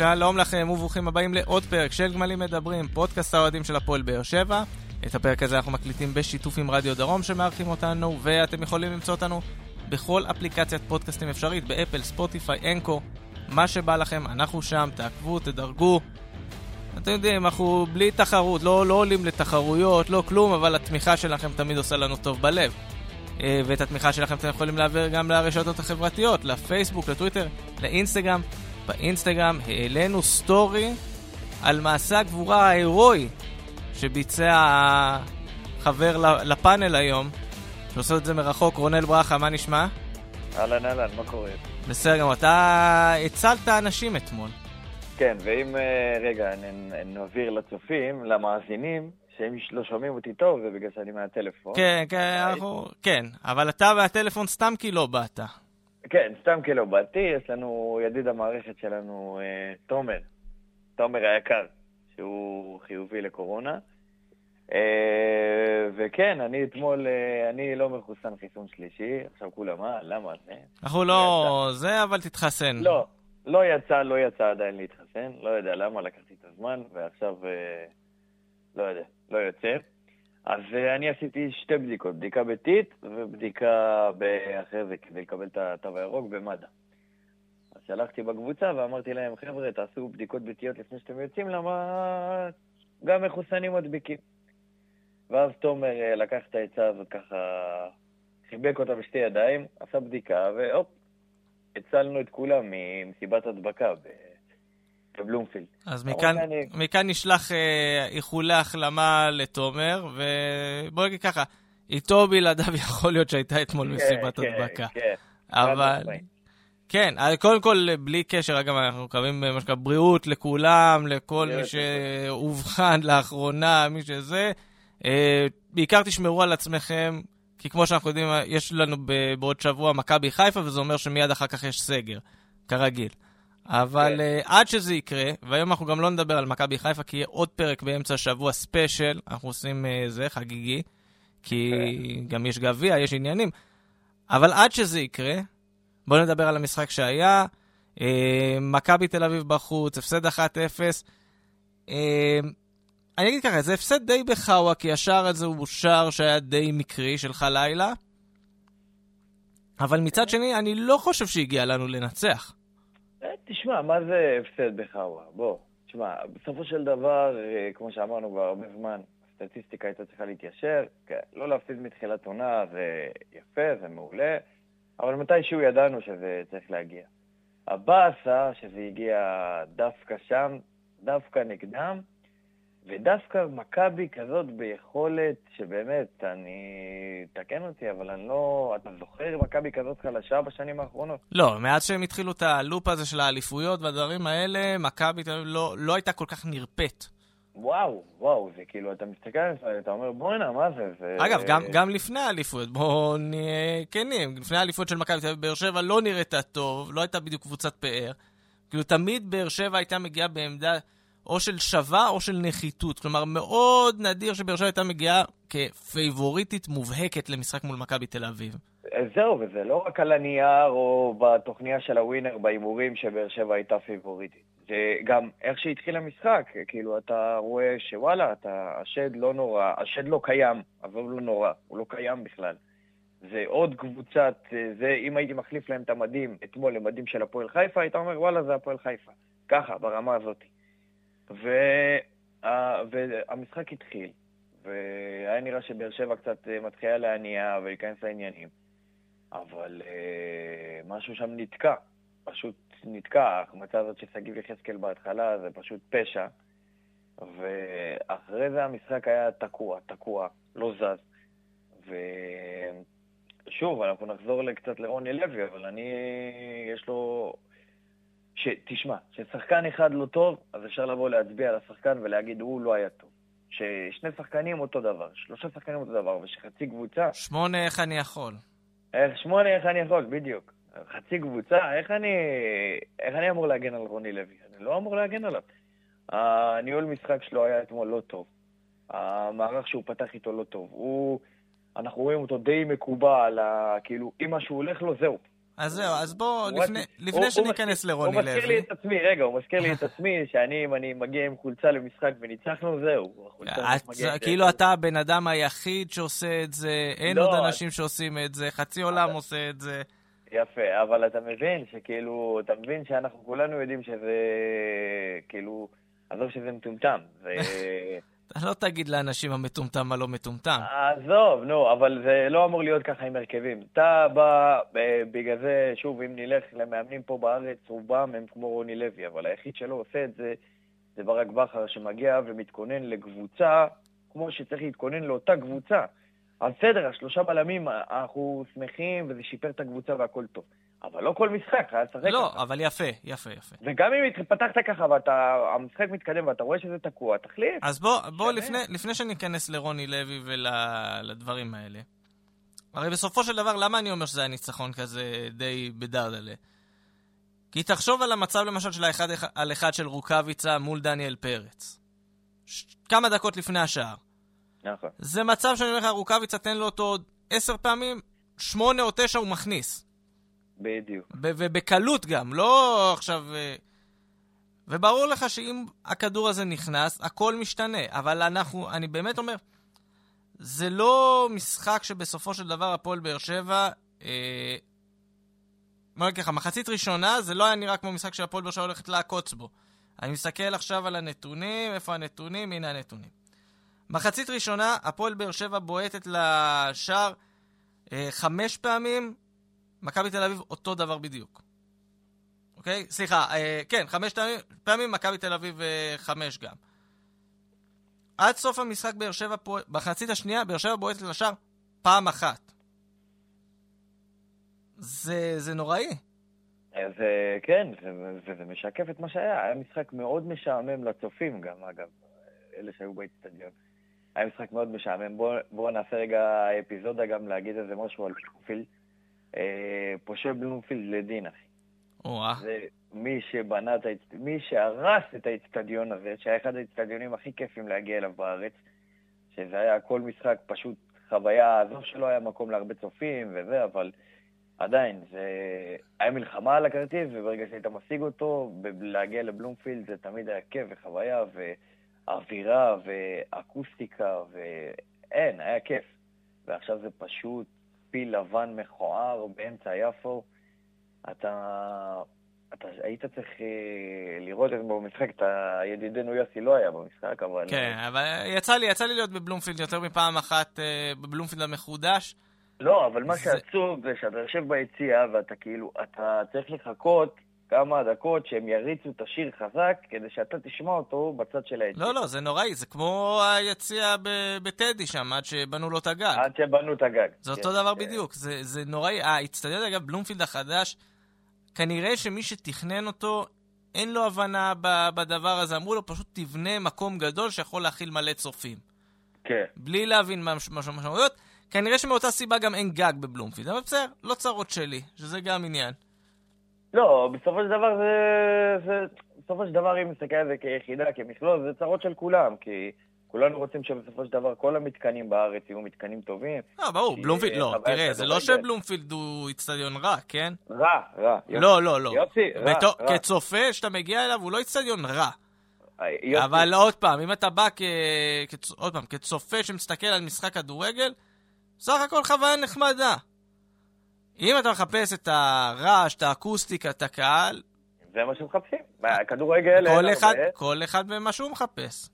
שלום לכם וברוכים הבאים לעוד פרק של גמלים מדברים, פודקאסט האוהדים של הפועל באר שבע. את הפרק הזה אנחנו מקליטים בשיתוף עם רדיו דרום שמארחים אותנו, ואתם יכולים למצוא אותנו בכל אפליקציית פודקאסטים אפשרית, באפל, ספוטיפיי, אנקו, מה שבא לכם, אנחנו שם, תעקבו, תדרגו. אתם יודעים, אנחנו בלי תחרות, לא, לא עולים לתחרויות, לא כלום, אבל התמיכה שלכם תמיד עושה לנו טוב בלב. אה, ואת התמיכה שלכם אתם יכולים להעביר גם לרשתות החברתיות, לפייסבוק, לטוויטר, לאינסטגרם. באינסטגרם העלינו סטורי על מעשה הגבורה ההירואי שביצע חבר לפאנל היום, שעושה את זה מרחוק, רונל ברכה, מה נשמע? אהלן אהלן, מה קורה? בסדר גמור, אתה הצלת אנשים אתמול. כן, ואם, אה, רגע, נעביר לצופים, למאזינים, שאם לא שומעים אותי טוב, זה בגלל שאני מהטלפון. כן, כן, אנחנו, כן, אבל אתה והטלפון סתם כי לא באת. כן, סתם לא באתי, יש לנו ידיד המערכת שלנו, אה, תומר, תומר היקר, שהוא חיובי לקורונה. אה, וכן, אני אתמול, אה, אני לא מחוסן חיסון שלישי, עכשיו כולם, מה, למה זה? אנחנו לא זה, אבל תתחסן. לא, לא יצא, לא יצא עדיין להתחסן, לא יודע למה, לקחתי את הזמן, ועכשיו, לא יודע, לא יוצא. אז אני עשיתי שתי בדיקות, בדיקה ביתית ובדיקה אחרי זה כדי לקבל את התו הירוק במד"א. אז שלחתי בקבוצה ואמרתי להם, חבר'ה, תעשו בדיקות ביתיות לפני שאתם יוצאים, למה גם מחוסנים מדביקים. ואז תומר אה, לקח את העצה הזאת ככה, חיבק אותה בשתי ידיים, עשה בדיקה, והופ, הצלנו את כולם ממסיבת הדבקה בבלומפילד. אז מכאן, אני... מכאן נשלח אה, איחולי החלמה לתומר, ובוא נגיד ככה, איתו בלעדיו יכול להיות שהייתה אתמול כן, מסיבת כן, הדבקה. כן, אבל... כן, קודם כל, בלי קשר, אגב, אנחנו מקווים מה שנקרא בריאות לכולם, לכל מי שאובחן לאחרונה, מי שזה. אה, בעיקר תשמרו על עצמכם, כי כמו שאנחנו יודעים, יש לנו בעוד שבוע מכבי חיפה, וזה אומר שמיד אחר כך יש סגר, כרגיל. אבל כן. uh, עד שזה יקרה, והיום אנחנו גם לא נדבר על מכבי חיפה, כי יהיה עוד פרק באמצע השבוע ספיישל, אנחנו עושים uh, זה, חגיגי, כי כן. גם יש גביע, יש עניינים. אבל עד שזה יקרה, בואו נדבר על המשחק שהיה. Uh, מכבי תל אביב בחוץ, הפסד 1-0. Uh, אני אגיד ככה, זה הפסד די בחאווה, כי השער הזה הוא שער שהיה די מקרי של חלילה. אבל מצד שני, אני לא חושב שהגיע לנו לנצח. אה, תשמע, מה זה הפסד בחאווה? בוא, תשמע, בסופו של דבר, אה, כמו שאמרנו כבר הרבה זמן, הסטטיסטיקה הייתה צריכה להתיישר. כן, לא להפסיד מתחילת עונה זה יפה, זה מעולה, אבל מתישהו ידענו שזה צריך להגיע. הבאסה שזה הגיע דווקא שם, דווקא נגדם, ודווקא מכבי כזאת ביכולת שבאמת, אני... תקן אותי, אבל אני לא... אתה זוכר מכבי כזאת חלשה בשנים האחרונות? לא, מאז שהם התחילו את הלופ הזה של האליפויות והדברים האלה, מכבי לא, לא הייתה כל כך נרפאת. וואו, וואו, זה כאילו, אתה מסתכל על זה, אתה אומר, בואנה, מה זה? זה... אגב, גם, גם לפני האליפויות, בואו נהיה כנים, לפני האליפויות של מכבי תל אביב, באר שבע לא נראתה טוב, לא הייתה בדיוק קבוצת פאר. כאילו, תמיד באר שבע הייתה מגיעה בעמדה... או של שווה או של נחיתות. כלומר, מאוד נדיר שבאר שבע הייתה מגיעה כפייבוריטית מובהקת למשחק מול מכבי תל אביב. זהו, וזה לא רק על הנייר או בתוכניה של הווינר בהימורים שבאר שבע הייתה פייבוריטית. זה גם איך שהתחיל המשחק, כאילו, אתה רואה שוואלה, אתה, השד לא נורא, השד לא קיים, אבל הוא לא נורא, הוא לא קיים בכלל. זה עוד קבוצת, זה, אם הייתי מחליף להם את המדים אתמול למדים של הפועל חיפה, היית אומר, וואלה, זה הפועל חיפה. ככה, ברמה הזאת. וה, והמשחק התחיל, והיה נראה שבאר שבע קצת אה, מתחילה להניע ולהיכנס לעניינים, אבל אה, משהו שם נתקע, פשוט נתקע. ההחמצה הזאת של שגיב יחזקאל בהתחלה זה פשוט פשע, ואחרי זה המשחק היה תקוע, תקוע, לא זז. ושוב, אנחנו נחזור קצת לרוני לוי, אבל אני, יש לו שתשמע, כששחקן אחד לא טוב, אז אפשר לבוא להצביע על השחקן ולהגיד, הוא לא היה טוב. ששני שחקנים אותו דבר, שלושה שחקנים אותו דבר, ושחצי קבוצה... שמונה, איך אני יכול? איך, שמונה, איך אני יכול, בדיוק. חצי קבוצה, איך אני, איך אני אמור להגן על רוני לוי? אני לא אמור להגן עליו. הניהול משחק שלו היה אתמול לא טוב. המערך שהוא פתח איתו לא טוב. הוא, אנחנו רואים אותו די מקובע על ה... כאילו, אם משהו הולך לו, זהו. אז זהו, אז בוא, לפני, לפני שניכנס לרוני לוי. הוא מזכיר לי את עצמי, רגע, הוא מזכיר לי את עצמי, שאני, אם אני מגיע עם חולצה למשחק וניצחנו, זהו. כאילו אתה הבן אדם היחיד שעושה את זה, אין לא, עוד אנשים שעושים את זה, חצי עולם עושה את זה. יפה, אבל אתה מבין שכאילו, אתה מבין שאנחנו כולנו יודעים שזה, כאילו, עזוב שזה מטומטם. אתה לא תגיד לאנשים המטומטם מה לא מטומטם. עזוב, נו, אבל זה לא אמור להיות ככה עם הרכבים. אתה בא, בגלל זה, שוב, אם נלך למאמנים פה בארץ, רובם הם כמו רוני לוי, אבל היחיד שלא עושה את זה, זה ברק בכר שמגיע ומתכונן לקבוצה, כמו שצריך להתכונן לאותה קבוצה. אז בסדר, השלושה בלמים, אנחנו שמחים, וזה שיפר את הקבוצה והכל טוב. אבל לא כל משחק, היה לשחק לא, ככה. לא, אבל יפה, יפה, יפה. וגם אם פתחת ככה והמשחק מתקדם ואתה רואה שזה תקוע, תחליט. אז בוא, בוא לפני, לפני שניכנס לרוני לוי ולדברים האלה, הרי בסופו של דבר, למה אני אומר שזה היה ניצחון כזה די בדרדלה? כי תחשוב על המצב למשל של האחד על אחד של רוקאביצה מול דניאל פרץ. ש... כמה דקות לפני השער. נכון. זה מצב שאני אומר לך, רוקאביצה תן לו אותו עוד עשר פעמים, שמונה או תשע הוא מכניס. בדיוק. ובקלות גם, לא עכשיו... אה, וברור לך שאם הכדור הזה נכנס, הכל משתנה. אבל אנחנו, אני באמת אומר, זה לא משחק שבסופו של דבר הפועל באר שבע... אה, נגיד ככה, מחצית ראשונה זה לא היה נראה כמו משחק שהפועל באר שבע הולכת לעקוץ בו. אני מסתכל עכשיו על הנתונים, איפה הנתונים? הנה הנתונים. מחצית ראשונה, הפועל באר שבע בועטת לשער אה, חמש פעמים, מכבי תל אביב אותו דבר בדיוק. אוקיי? סליחה, אה, כן, חמש פעמים, מכבי תל אביב אה, חמש גם. עד סוף המשחק באר שבע, פה, בחצית השנייה, באר שבע בועטת לשער פעם אחת. זה, זה נוראי. אה, כן, וזה משקף את מה שהיה. היה משחק מאוד משעמם לצופים גם, אגב, אלה שהיו באצטדיון. היה משחק מאוד משעמם. בואו בוא נעשה רגע אפיזודה גם להגיד איזה משהו על פילד. אה, פושה בלומפילד לדין, אחי. זה מי שבנה את האצטדיון, מי שהרס את האצטדיון הזה, שהיה אחד האצטדיונים הכי כיפים להגיע אליו בארץ, שזה היה כל משחק פשוט חוויה, עזוב שלא היה מקום להרבה צופים וזה, אבל עדיין, זה היה מלחמה על הכרטיס, וברגע שהיית משיג אותו, להגיע לבלומפילד זה תמיד היה כיף וחוויה ואווירה ואקוסטיקה, ואין, היה כיף. ועכשיו זה פשוט פיל לבן מכוער באמצע יפו, אתה, אתה היית צריך אה, לראות את זה במשחק, אתה, ידידנו יוסי לא היה במשחק, אבל... כן, אבל יצא לי, יצא לי להיות בבלומפילד יותר מפעם אחת, אה, בבלומפילד המחודש. לא, אבל מה זה... שעצוב זה שאתה יושב ביציאה ואתה כאילו, אתה צריך לחכות כמה דקות שהם יריצו את השיר חזק, כדי שאתה תשמע אותו בצד של היציאה. לא, לא, זה נוראי, זה כמו היציאה בטדי שם, עד שבנו לו את הגג. עד שבנו את הגג. זה אותו כן, דבר כן. בדיוק, זה, זה נוראי. האיצטדיון, אגב, בלומפילד החדש, כנראה שמי שתכנן אותו, אין לו הבנה בדבר הזה. אמרו לו, פשוט תבנה מקום גדול שיכול להכיל מלא צופים. כן. בלי להבין מה המשמעויות. כנראה שמאותה סיבה גם אין גג בבלומפילד, אבל בסדר, לא צרות שלי, שזה גם עניין. לא, בסופו של דבר זה... זה בסופו של דבר, אם נסתכל על זה כיחידה, כמכלול, זה צרות של כולם, כי כולנו רוצים שבסופו של דבר כל המתקנים בארץ יהיו מתקנים טובים. אה, ברור, בלומפילד, לא, תראה, זה לא שבלומפילד הוא איצטדיון רע, כן? רע, רע. לא, לא, לא. יופי, רע, רע. כצופה, שאתה מגיע אליו, הוא לא איצטדיון רע. יופי. אבל עוד פעם, אם אתה בא כ... עוד פעם, כצופה שמסתכל על משחק כדורגל, סך הכל חוויה נחמדה. אם אתה מחפש את הרעש, את האקוסטיקה, את הקהל... זה מה שמחפשים. כדורגל... כל אחד, כל אחד במה שהוא מחפש.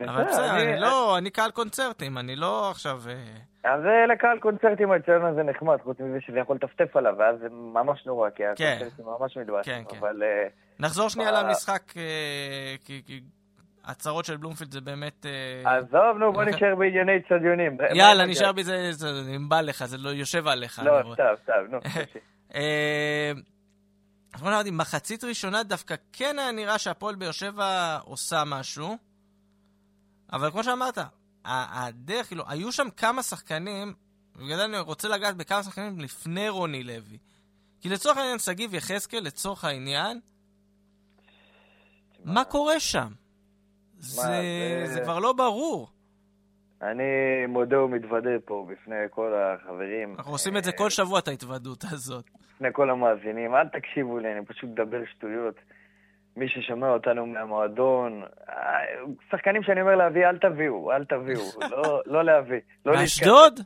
אבל בסדר, אני לא, אני קהל קונצרטים, אני לא עכשיו... אה, אז לקהל קונצרטים האצטדיון הזה נחמד, חוץ מזה שזה יכול לטפטף עליו, ואז זה ממש נורא, כי כן. הקונצרטים ממש מתבאסים. כן, כן. אבל... אה, נחזור שנייה למשחק, כי הצהרות של בלומפילד זה באמת... אה, עזוב, נו, בוא נשאר בענייני אצטדיונים. יאללה, נשאר בזה, אם בא לך, זה לא יושב עליך. לא, סתם, סתם, נו. אה, אז בוא נגיד, מחצית ראשונה דווקא כן היה נראה שהפועל באר שבע עושה משהו, אבל כמו שאמרת, הדרך, כאילו, היו שם כמה שחקנים, בגלל אני רוצה לגעת בכמה שחקנים לפני רוני לוי. כי לצורך העניין, שגיב יחזקאל, לצורך העניין, מה קורה שם? זה, זה... זה כבר לא ברור. אני מודה ומתוודה פה בפני כל החברים. אנחנו עושים את זה כל שבוע, את ההתוודות הזאת. בפני כל המאזינים, אל תקשיבו לי, אני פשוט מדבר שטויות. מי ששומע אותנו מהמועדון, שחקנים שאני אומר להביא, אל תביאו, אל תביאו, לא, לא להביא. לא באשדוד?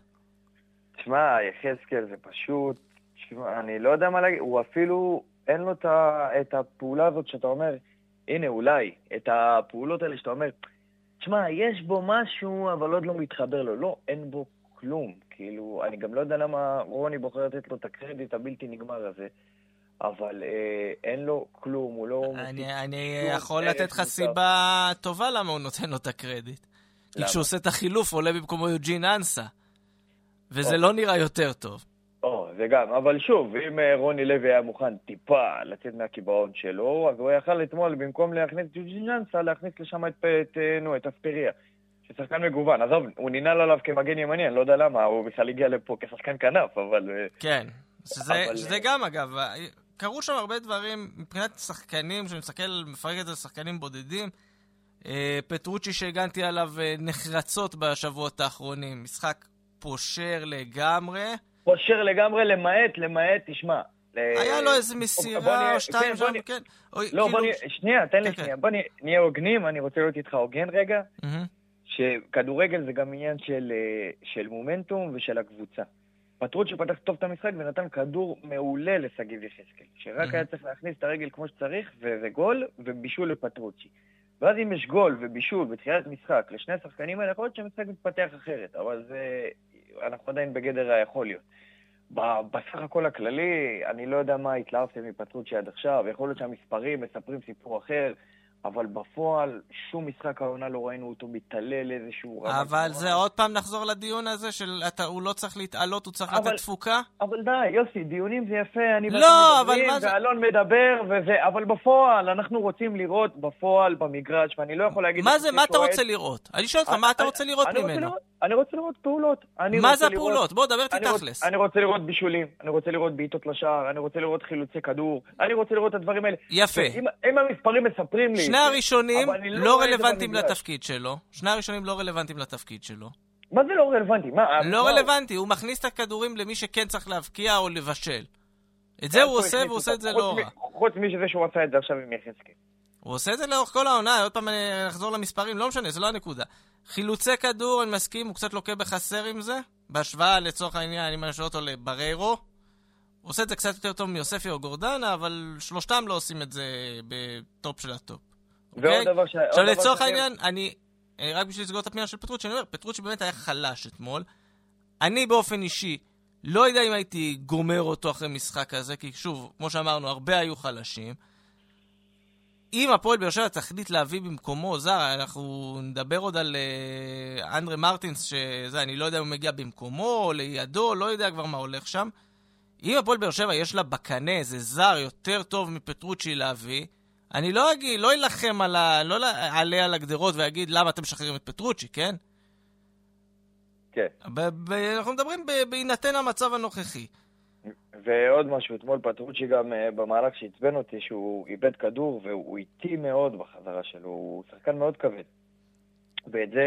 תשמע, יחזקאל זה פשוט, תשמע, אני לא יודע מה להגיד, הוא אפילו, אין לו את הפעולה הזאת שאתה אומר, הנה, אולי, את הפעולות האלה שאתה אומר, תשמע, יש בו משהו, אבל עוד לא מתחבר לו. לא, אין בו כלום. כאילו, אני גם לא יודע למה רוני בוחר לתת לו את הקרדיט הבלתי נגמר הזה. אבל אה, אין לו כלום, הוא לא... אני, אני יכול לתת לך סיבה טובה למה הוא נותן לו את הקרדיט. כי כשהוא עושה את החילוף, עולה במקומו יוג'ין אנסה. וזה או. לא נראה יותר טוב. זה גם, אבל שוב, אם אה, רוני לוי היה מוכן טיפה לצאת מהקיבעון שלו, אז הוא יכל אתמול, במקום להכניס אנסה, להכניס לשם את, את, אה, נו, את אספריה. ששחקן מגוון. עזוב, הוא ננעל עליו כמגן ימני, אני לא יודע למה, הוא בכלל הגיע לפה כשחקן כנף, אבל... כן, שזה, אבל... שזה גם אגב, קרו שם הרבה דברים, מבחינת שחקנים, כשאני מסתכל, מפרק את זה לשחקנים בודדים, אה, פטרוצ'י שהגנתי עליו אה, נחרצות בשבועות האחרונים, משחק פושר לגמרי. פושר לגמרי, למעט, למעט, תשמע. היה לו איזה מסירה או שתיים שם, כן. לא, בוא נהיה, שנייה, תן לי כן, שנייה. כן. בוא נהיה הוגנים, אני רוצה להיות איתך הוגן רגע. שכדורגל זה גם עניין של, אה, של מומנטום ושל הקבוצה. פטרוצ'י פתח טוב את המשחק ונתן כדור מעולה לשגיב יחזקאל, שרק היה צריך להכניס את הרגל כמו שצריך, וזה גול, ובישול לפטרוצ'י. ואז אם יש גול ובישול בתחילת משחק לשני השחקנים האלה, יכול להיות שהמשחק מתפתח אחרת, אבל זה... אנחנו עדיין בגדר היכול להיות. בסך הכל הכללי, אני לא יודע מה התלהבתם מפטרוצ'י עד עכשיו, יכול להיות שהמספרים מספרים סיפור אחר. אבל בפועל, שום משחק העונה לא ראינו אותו מתעלל איזשהו רמת... אבל זה עוד פעם נחזור לדיון הזה של אתה, הוא לא צריך להתעלות, הוא צריך אבל, לתת תפוקה? אבל די, יוסי, דיונים זה יפה, אני לא, אבל מה זה... ואלון מדבר, וזה, אבל בפועל, אנחנו רוצים לראות בפועל במגרש, ואני לא יכול להגיד... מה זה, מה אתה רוצה לראות? אני שואל אותך, מה אתה רוצה לראות ממנו? אני רוצה לראות פעולות. מה זה הפעולות? בוא, דבר איתי תכלס. אני רוצה לראות בישולים, אני רוצה לראות בעיטות לשער, אני רוצה לראות חילוצי כדור, אני רוצה לראות את הדברים האלה. יפה. אם המספרים מספרים לי... שני הראשונים לא, לא רלוונטיים לתפקיד שלו. שני הראשונים לא רלוונטיים לתפקיד שלו. מה זה לא רלוונטי? מה? לא רלוונטי, הוא מכניס את הכדורים למי שכן צריך להבקיע או לבשל. את זה הוא עושה, והוא עושה את זה לא רע. חוץ מזה שהוא עשה את זה עכשיו עם יחזקאל. הוא עושה את זה לאורך כל העונה, עוד פעם נחזור למספרים, לא משנה, זה לא הנקודה. חילוצי כדור, אני מסכים, הוא קצת לוקה בחסר עם זה, בהשוואה לצורך העניין, אם אני שואל אותו לבריירו. הוא עושה את זה קצת יותר טוב מיוספי או גורדנה, אבל שלושתם לא עושים את זה בטופ של הטופ. ועוד אוקיי? דבר ש... עכשיו לצורך העניין, אני, אה, רק בשביל לסגור את הפינה של פטרוצ'י, אני אומר, פטרוצ'י באמת היה חלש אתמול. אני באופן אישי לא יודע אם הייתי גומר אותו אחרי משחק כזה, כי שוב, כמו שאמרנו, הרבה היו חלשים. אם הפועל באר שבע תחליט להביא במקומו זר, אנחנו נדבר עוד על uh, אנדרה מרטינס, שזה, אני לא יודע אם הוא מגיע במקומו או לידו, לא יודע כבר מה הולך שם. אם הפועל באר שבע יש לה בקנה איזה זר יותר טוב מפטרוצ'י להביא, אני לא אגיד, לא אלחם על ה... לא אעלה על הגדרות ואגיד למה אתם משחררים את פטרוצ'י, כן? כן. אנחנו מדברים בהינתן המצב הנוכחי. ועוד משהו, אתמול פטרוצ'י גם uh, במהלך שעצבן אותי, שהוא איבד כדור והוא איטי מאוד בחזרה שלו, הוא שחקן מאוד כבד. ואת זה,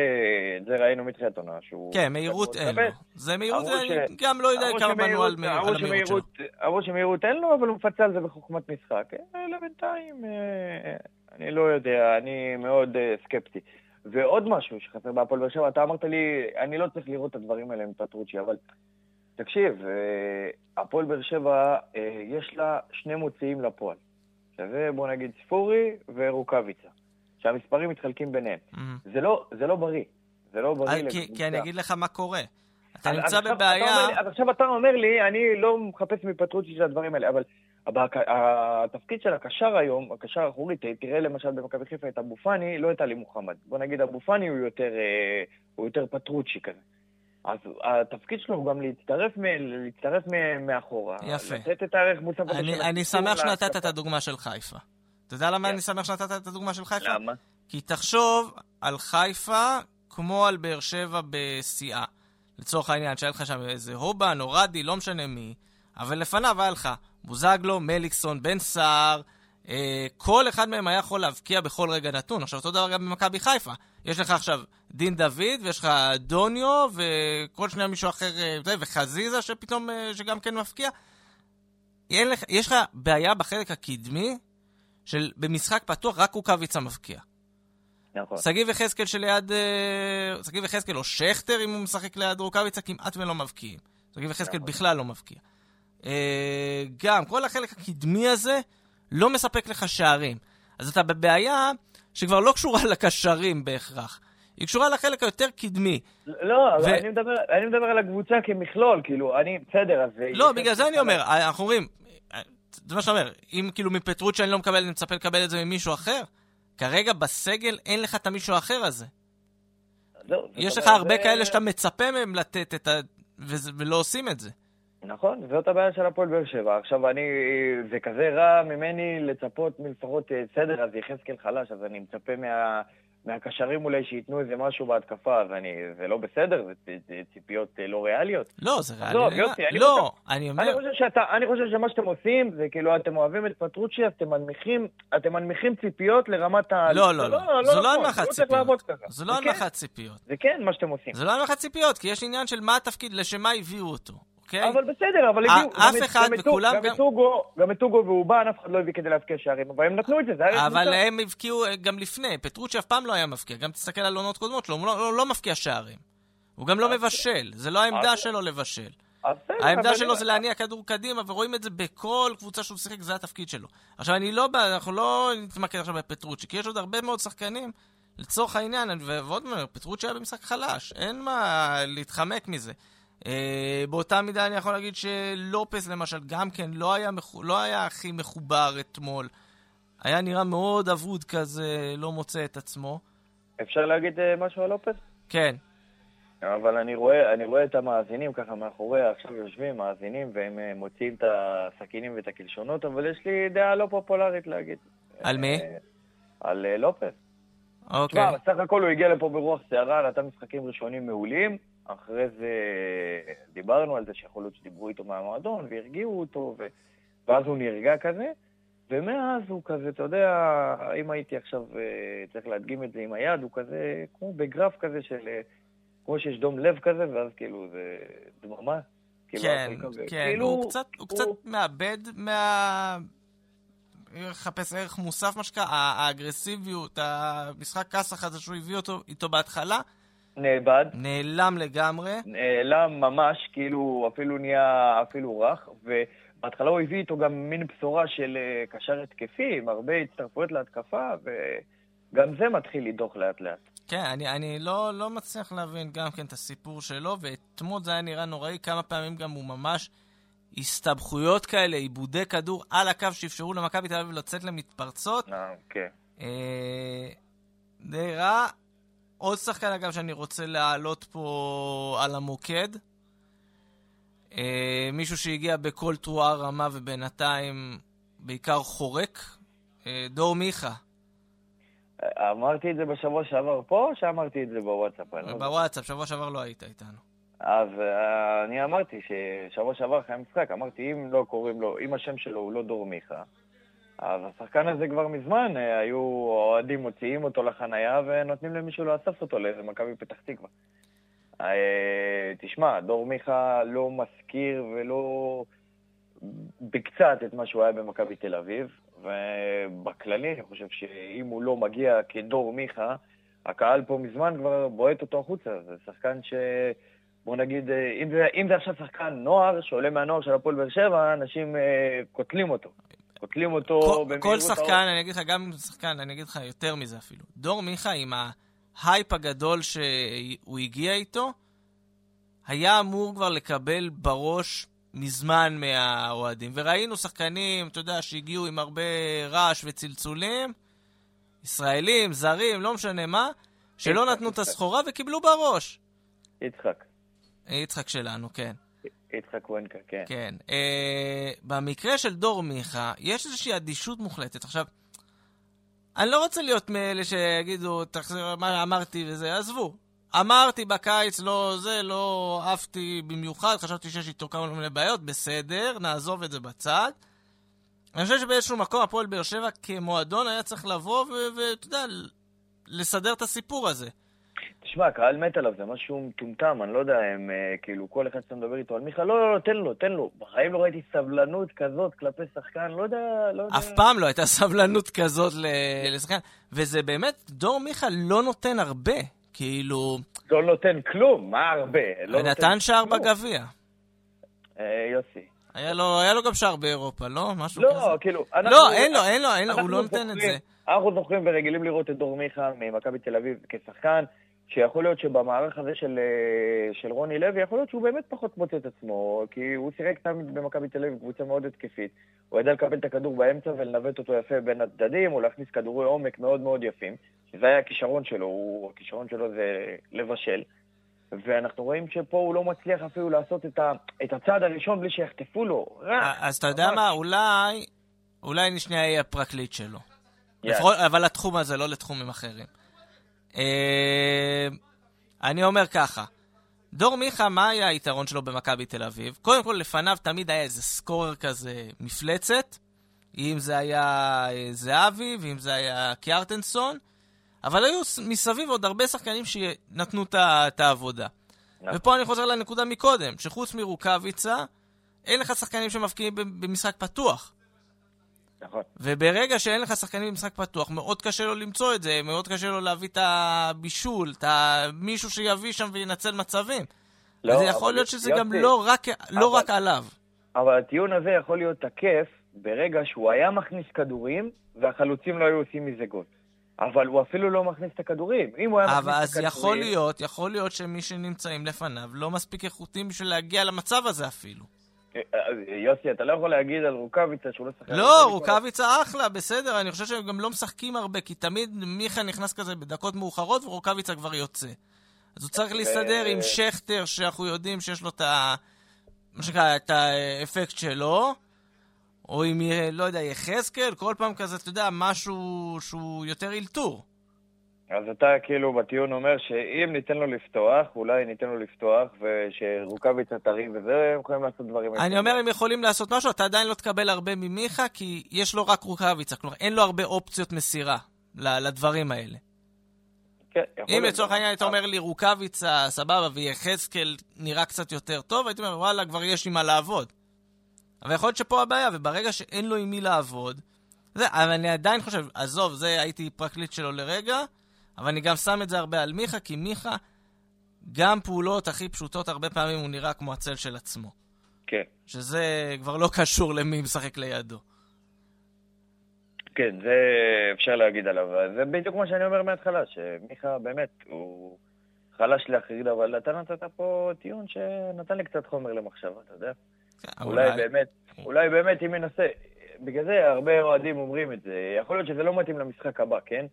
זה ראינו מתחילת עונה, שהוא... כן, מהירות אין לו. זה מהירות, ש... גם לא יודע כמה בנו על המהירות שלו. אמרו שמהירות אין לו, אבל הוא מפצה על זה בחוכמת משחק. אה, לבינתיים, אה, אני לא יודע, אני מאוד סקפטי. ועוד משהו שחסר בהפועל באר שבע, אתה אמרת לי, אני לא צריך לראות את הדברים האלה עם פטרוצ'י, אבל תקשיב, אה, הפועל באר שבע, אה, יש לה שני מוציאים לפועל. שזה, בוא נגיד, ספורי ורוקאביצה. שהמספרים מתחלקים ביניהם. Mm-hmm. זה, לא, זה לא בריא. זה לא בריא. כי, כי אני אגיד לך מה קורה. אתה נמצא עכשיו, בבעיה... אתה לי, אז עכשיו אתה אומר לי, אני לא מחפש מפטרוצ'י של הדברים האלה, אבל התפקיד של הקשר היום, הקשר האחורי, תראה למשל במכבי חיפה את אבו פאני, לא את עלי מוחמד. בוא נגיד אבו פאני הוא יותר, אה, הוא יותר פטרוצ'י כזה. אז התפקיד שלו הוא גם להצטרף, מ, להצטרף מ, מאחורה. יפה. לתת את הערך מוסף הזה אני, אני שמח שנתת את הדוגמה של חיפה. אתה יודע למה כן. אני שמח שנתת את הדוגמה של חיפה? למה? כי תחשוב על חיפה כמו על באר שבע בשיאה. לצורך העניין, שהיה לך שם איזה הובן או רדי, לא משנה מי, אבל לפניו היה לך בוזגלו, מליקסון, בן סער, אה, כל אחד מהם היה יכול להבקיע בכל רגע נתון. עכשיו, אותו דבר גם במכבי חיפה. יש לך עכשיו דין דוד, ויש לך דוניו, וכל שנייה מישהו אחר, אה, וחזיזה שפתאום, אה, שגם כן מפקיע. לך, יש לך בעיה בחלק הקדמי, של במשחק פתוח רק קוקאביצה מבקיע. נכון. שגיב יחזקאל שליד... שגיב יחזקאל או שכטר, אם הוא משחק ליד רוקאביצה, כמעט ולא מבקיעים. שגיב יחזקאל נכון. בכלל לא מבקיע. גם, כל החלק הקדמי הזה, לא מספק לך שערים. אז אתה בבעיה שכבר לא קשורה לקשרים בהכרח. היא קשורה לחלק היותר קדמי. לא, ו... אני, מדבר, אני מדבר על הקבוצה כמכלול, כאילו, אני, בסדר, אז... לא, בגלל זה אני אומר, אנחנו אומרים, זה מה שאתה אומר, אם כאילו מפטרות שאני לא מקבל, אני מצפה לקבל את זה ממישהו אחר, כרגע בסגל אין לך את המישהו האחר הזה. לא, יש לך הרבה זה... כאלה שאתה מצפה מהם לתת את ה... ולא עושים את זה. נכון, זאת הבעיה של הפועל באר שבע. עכשיו, אני, זה כזה רע ממני לצפות מלפחות אה, סדר, אז יחזקאל חלש, אז אני מצפה מה, מהקשרים אולי שייתנו איזה משהו בהתקפה, ואני, זה לא בסדר, זה, זה ציפיות אה, לא ריאליות. לא, זה ריאלי. לא, יוסי, אני לא, חושב, אני אומר... אני חושב, שאתה, אני חושב שמה שאתם עושים, זה כאילו, אתם אוהבים את פטרוצ'י, אתם מנמיכים, אתם מנמיכים ציפיות לרמת ה... לא, לא, לא. לא, זו לא הנמכת ציפיות. זו לא הנמכת ציפיות. זה כן מה שאתם עושים. זה לא הנמכת ציפיות, כי יש עניין של מה התפקיד, לשם מה הביאו אותו. אוקיי? אבל בסדר, אבל הביאו... אף אחד וכולם גם... גם את טוגו ואובן, אף אחד לא הביא כדי להבקיע שערים, אבל הם נתנו את זה, זה היה... אבל הם הבקיעו אה, גם לפני, פטרוצ'י אף פעם לא היה מבקיע, גם תסתכל על עונות קודמות שלו, הוא לא, לא, לא מפקיע שערים. הוא גם לא מבשל, זה לא העמדה שלו לבשל. העמדה שלו זה להניע כדור קדימה, ורואים את זה בכל קבוצה שהוא שיחק, זה התפקיד שלו. עכשיו, אני לא, אנחנו לא נתמקד עכשיו בפטרוצ'י, כי יש עוד הרבה מאוד שחקנים, לצורך העניין, ועוד מעט, פטרוצ'י היה במשחק חלש, אין מה להתחמק מזה. Uh, באותה מידה אני יכול להגיד שלופס למשל גם כן לא היה, לא היה הכי מחובר אתמול. היה נראה מאוד אבוד כזה, לא מוצא את עצמו. אפשר להגיד uh, משהו על לופס? כן. אבל אני רואה, אני רואה את המאזינים ככה מאחורי, עכשיו יושבים מאזינים והם uh, מוציאים את הסכינים ואת הקלשונות, אבל יש לי דעה לא פופולרית להגיד. על מי? על לופס. אוקיי. תשמע, בסך הכל הוא הגיע לפה ברוח סערה, נתן משחקים ראשונים מעולים. אחרי זה דיברנו על זה שיכול להיות שדיברו איתו מהמועדון והרגיעו אותו, ו... ואז הוא נרגע כזה. ומאז הוא כזה, אתה יודע, אם הייתי עכשיו אה, צריך להדגים את זה עם היד, הוא כזה, כמו בגרף כזה של, אה, כמו שיש דום לב כזה, ואז כאילו זה דממה. כאילו, כן, כן, כאילו, הוא, קצת, הוא, הוא קצת מאבד מה... לחפש ערך מוסף, מה שקרה, האגרסיביות, המשחק כסח הזה שהוא הביא אותו איתו בהתחלה, נאבד. נעלם לגמרי. נעלם ממש, כאילו אפילו נהיה אפילו רך, ובהתחלה הוא הביא איתו גם מין בשורה של אה, קשר התקפי, עם הרבה הצטרפויות להתקפה, וגם זה מתחיל לדוח לאט לאט. כן, אני, אני לא, לא מצליח להבין גם כן את הסיפור שלו, ואתמול זה היה נראה נוראי, כמה פעמים גם הוא ממש הסתבכויות כאלה, עיבודי כדור על הקו שאפשרו למכבי תל אביב לצאת למתפרצות. אה, כן. אה, די רע. עוד שחקן, אגב, שאני רוצה להעלות פה על המוקד. אה, מישהו שהגיע בכל תרועה רמה ובינתיים בעיקר חורק. אה, דור מיכה. אמרתי את זה בשבוע שעבר פה, או שאמרתי את זה בוואטסאפ? לא בוואטסאפ, שבוע שעבר לא היית איתנו. אז uh, אני אמרתי ששבוע שעבר אחרי המשחק, אמרתי, אם לא קוראים לו, אם השם שלו הוא לא דור מיכה, אז השחקן הזה כבר מזמן, אה, היו אוהדים מוציאים אותו לחנייה ונותנים למישהו לאסף אותו לאיזה מכבי פתח תקווה. אה, תשמע, דור מיכה לא מזכיר ולא בקצת את מה שהוא היה במכבי תל אביב, ובכללי אני חושב שאם הוא לא מגיע כדור מיכה, הקהל פה מזמן כבר בועט אותו החוצה. זה שחקן ש... בוא נגיד, אה, אם זה, אם זה עכשיו שחקן נוער שעולה מהנוער של הפועל באר שבע, אנשים אה, קוטלים אותו. קוטלים אותו במהירות... כל שחקן, אני אגיד לך, גם אם שחקן, אני אגיד לך יותר מזה אפילו. דור מיכה, עם ההייפ הגדול שהוא הגיע איתו, היה אמור כבר לקבל בראש מזמן מהאוהדים. וראינו שחקנים, אתה יודע, שהגיעו עם הרבה רעש וצלצולים, ישראלים, זרים, לא משנה מה, שלא נתנו את הסחורה וקיבלו בראש. יצחק. יצחק שלנו, כן. יצחק וונקה, כן. כן. אה, במקרה של דור מיכה, יש איזושהי אדישות מוחלטת. עכשיו, אני לא רוצה להיות מאלה שיגידו, תחזיר מה אמרתי וזה, עזבו. אמרתי בקיץ, לא זה, לא עפתי במיוחד, חשבתי שיש איתו כמה מיני בעיות, בסדר, נעזוב את זה בצד. אני חושב שבאיזשהו מקום הפועל באר שבע כמועדון היה צריך לבוא ואתה יודע, לסדר את הסיפור הזה. תשמע, קהל מת עליו, זה משהו מטומטם, אני לא יודע, הם אה, כאילו, כל אחד שאתה מדבר איתו על מיכה, לא, לא, לא, תן לו, תן לו. בחיים לא ראיתי סבלנות כזאת כלפי שחקן, לא יודע, לא יודע. אף פעם לא הייתה סבלנות כזאת לשחקן, וזה באמת, דור מיכה לא נותן הרבה, כאילו... לא נותן כלום, מה הרבה? לא נתן שער בגביע. אה, יוסי. היה לו, היה לו גם שער באירופה, לא? משהו לא, כזה. לא, כאילו... אנחנו, לא, אין לו, אין לו, אין לו, הוא לא נותן את זה. אנחנו זוכרים ורגילים לראות את דור מיכה ממכבי תל אביב כשחקן, שיכול להיות שבמערך הזה של, אה, של רוני לוי, יכול להיות שהוא באמת פחות מוצא את עצמו, כי הוא שיחק תמיד במכבי תל אביב, קבוצה מאוד התקפית. הוא ידע לקבל את הכדור באמצע ולנווט אותו יפה בין הצדדים, או להכניס כדורי עומק מאוד מאוד יפים, שזה היה הכישרון שלו, הוא, הכישרון שלו זה לבשל. ואנחנו רואים שפה הוא לא מצליח אפילו לעשות את, ה, את הצעד הראשון בלי שיחטפו לו. רע. אז אתה יודע מה, אולי, אולי שנייה אהיה הפרקליט שלו. לפחות, אבל לתחום הזה, לא לתחומים אחרים. אה, אני אומר ככה, דור מיכה, מה היה היתרון שלו במכבי תל אביב? קודם כל, לפניו תמיד היה איזה סקורר כזה מפלצת, אם זה היה אה, זהבי ואם זה היה קיארטנסון, אבל היו מסביב עוד הרבה שחקנים שנתנו את העבודה. נכון. ופה אני חוזר לנקודה מקודם, שחוץ מרוקאביצה, אין לך שחקנים שמבקיעים במשחק פתוח. נכון. וברגע שאין לך שחקנים במשחק פתוח, מאוד קשה לו למצוא את זה, מאוד קשה לו להביא את הבישול, את מישהו שיביא שם וינצל מצבים. לא, אז יכול להיות שזה גם לא רק, לא אבל, רק עליו. אבל הטיעון הזה יכול להיות תקף ברגע שהוא היה מכניס כדורים, והחלוצים לא היו עושים מזה גול. אבל הוא אפילו לא מכניס את הכדורים. אם הוא היה מכניס את הכדורים... אבל אז יכול להיות, יכול להיות שמי שנמצאים לפניו לא מספיק איכותים בשביל להגיע למצב הזה אפילו. יוסי, אתה לא יכול להגיד על רוקאביצה שהוא לא שחקן... לא, רוקאביצה אחלה, בסדר, אני חושב שהם גם לא משחקים הרבה, כי תמיד מיכה נכנס כזה בדקות מאוחרות ורוקאביצה כבר יוצא. אז הוא צריך להסתדר עם שכטר, שאנחנו יודעים שיש לו את ה... מה שנקרא, את האפקט שלו, או עם, לא יודע, יחזקאל, כל פעם כזה, אתה יודע, משהו שהוא יותר אלתור. אז אתה כאילו בטיעון אומר שאם ניתן לו לפתוח, אולי ניתן לו לפתוח, ושרוקאביצה טרי וזה, הם יכולים לעשות דברים... אני אומר, הם יכולים לעשות משהו, אתה עדיין לא תקבל הרבה ממיכה, כי יש לו רק רוקאביצה, כלומר, אין לו הרבה אופציות מסירה לדברים האלה. כן, אם לצורך העניין היית אומר לי רוקאביצה, סבבה, ויחזקאל נראה קצת יותר טוב, הייתי אומר, וואלה, כבר יש עם מה לעבוד. אבל יכול להיות שפה הבעיה, וברגע שאין לו עם מי לעבוד, זה, אבל אני עדיין חושב, עזוב, זה הייתי פרקליט שלו לרגע, אבל אני גם שם את זה הרבה על מיכה, כי מיכה, גם פעולות הכי פשוטות, הרבה פעמים הוא נראה כמו הצל של עצמו. כן. שזה כבר לא קשור למי משחק לידו. כן, זה אפשר להגיד עליו. זה בדיוק מה שאני אומר מההתחלה, שמיכה באמת, הוא חלש להחריד, אבל אתה נתת פה טיעון שנתן לי קצת חומר למחשבה, אתה יודע? כן, אולי, אולי באמת, אולי באמת אם ינסה, בגלל זה הרבה אוהדים אומרים את זה. יכול להיות שזה לא מתאים למשחק הבא, כן?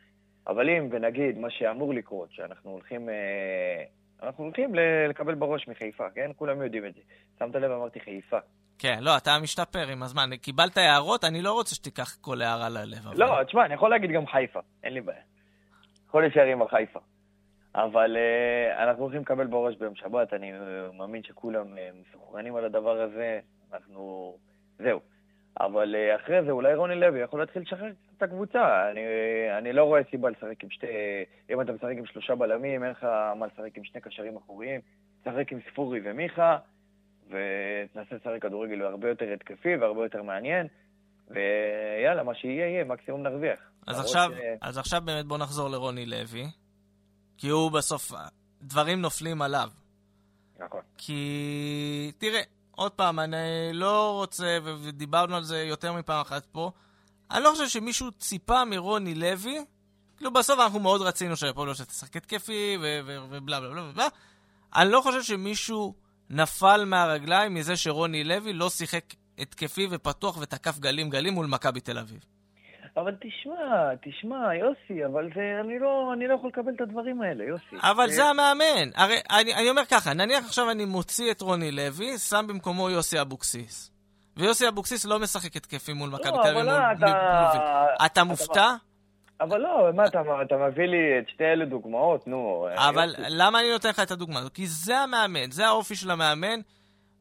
אבל אם, ונגיד, מה שאמור לקרות, שאנחנו הולכים, אה, אנחנו הולכים לקבל בראש מחיפה, כן? כולם יודעים את זה. שמת לב, אמרתי חיפה. כן, לא, אתה משתפר עם הזמן. קיבלת הערות, אני לא רוצה שתיקח כל הערה ללב. אבל... לא, תשמע, אני יכול להגיד גם חיפה, אין לי בעיה. יכול להישאר עם החיפה. אבל uh, אנחנו הולכים לקבל בראש ביום שבת, אני uh, מאמין שכולם uh, מסוכרנים על הדבר הזה, אנחנו... זהו. אבל אה, אחרי זה אולי רוני לוי יכול להתחיל לשחרר את הקבוצה. אני, אני לא רואה סיבה לשחק עם שתי... אם אתה משחק עם שלושה בלמים, אין לך מה לשחק עם שני קשרים אחוריים. תשחק עם ספורי ומיכה, ותנסה לשחק כדורגל הרבה יותר התקפי והרבה יותר מעניין. ויאללה, מה שיהיה, יהיה, מקסימום נרוויח. אז עכשיו, ש... אז עכשיו באמת בוא נחזור לרוני לוי, כי הוא בסוף, דברים נופלים עליו. נכון. כי, תראה, עוד פעם, אני לא רוצה, ודיברנו על זה יותר מפעם אחת פה, אני לא חושב שמישהו ציפה מרוני לוי, כאילו בסוף אנחנו מאוד רצינו שהפועל שלו תשחק התקפי ובלה בלה בלה בלה, אני לא חושב שמישהו נפל מהרגליים מזה שרוני לוי לא שיחק התקפי ופתוח ותקף גלים גלים מול מכבי תל אביב. אבל תשמע, תשמע, יוסי, אבל זה, אני לא, אני לא יכול לקבל את הדברים האלה, יוסי. אבל זה, זה המאמן. הרי אני, אני אומר ככה, נניח עכשיו אני מוציא את רוני לוי, שם במקומו יוסי אבוקסיס. ויוסי אבוקסיס לא משחק התקפי מול מכבי לא, תל אביב. לא, אבל אתה... מופתע? אבל לא, מה, אתה, אתה מביא לי את שתי אלה דוגמאות, נו. אבל יוסי. למה אני נותן לך את הדוגמה הזאת? כי זה המאמן, זה האופי של המאמן,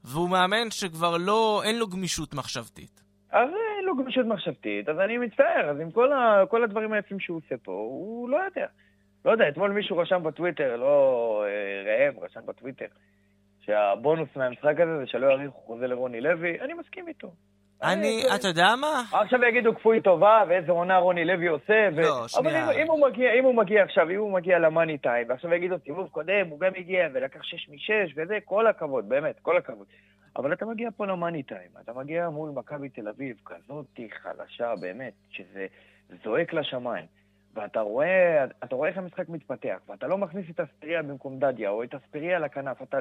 והוא מאמן שכבר לא, אין לו גמישות מחשבתית. הרי לו גמישות מחשבתית, אז אני מצטער, אז עם כל, ה, כל הדברים היפים שהוא עושה פה, הוא לא יודע. לא יודע, אתמול מישהו רשם בטוויטר, לא אה, ראם, רשם בטוויטר, שהבונוס מהמשחק הזה זה שלא יאריכו חוזה לרוני לוי, אני מסכים איתו. אני, אתה יודע מה? עכשיו יגידו כפוי טובה, ואיזה עונה רוני לוי עושה, ו... לא, שנייה. אבל אם, אם, הוא מגיע, אם הוא מגיע עכשיו, אם הוא מגיע למאני טיים, ועכשיו יגידו, סיבוב קודם, הוא גם הגיע ולקח 6 מ-6, וזה, כל הכבוד, באמת, כל הכבוד. אבל אתה מגיע פה למאני טיים, אתה מגיע מול מכבי תל אביב, כזאת חלשה, באמת, שזה זועק לשמיים. ואתה רואה, אתה רואה איך המשחק מתפתח, ואתה לא מכניס את אספריה במקום דדיה, או את אספריה לכנף. אתה...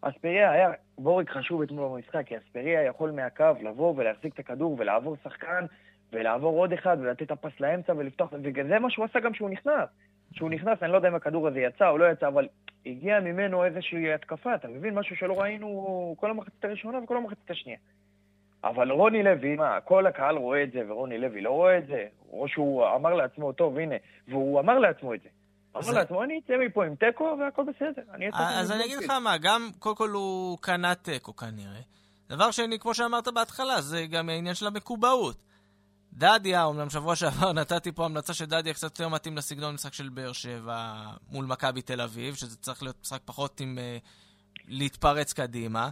אספריה היה בורג חשוב אתמול במשחק, כי אספריה יכול מהקו לבוא ולהחזיק את הכדור ולעבור שחקן, ולעבור עוד אחד, ולתת את הפס לאמצע ולפתוח, וזה מה שהוא עשה גם כשהוא נכנס. כשהוא נכנס, אני לא יודע אם הכדור הזה יצא או לא יצא, אבל הגיע ממנו איזושהי התקפה, אתה מבין? משהו שלא ראינו כל המחצית הראשונה וכל המחצית השנייה. אבל רוני לוי, מה, כל הקהל רואה את זה ורוני לוי לא רואה את זה? או שהוא אמר לעצמו, טוב, הנה, והוא אמר לעצמו את זה. אמר לעצמו, אני אצא מפה עם תיקו והכל בסדר. אני אז אני אגיד לך מה, גם קודם כל הוא קנה תיקו כנראה. דבר שני, כמו שאמרת בהתחלה, זה גם העניין של המקובעות. דדיה, אומנם שבוע שעבר נתתי פה המלצה שדדיה קצת יותר מתאים לסגנון משחק של באר שבע מול מכבי תל אביב, שזה צריך להיות משחק פחות עם uh, להתפרץ קדימה.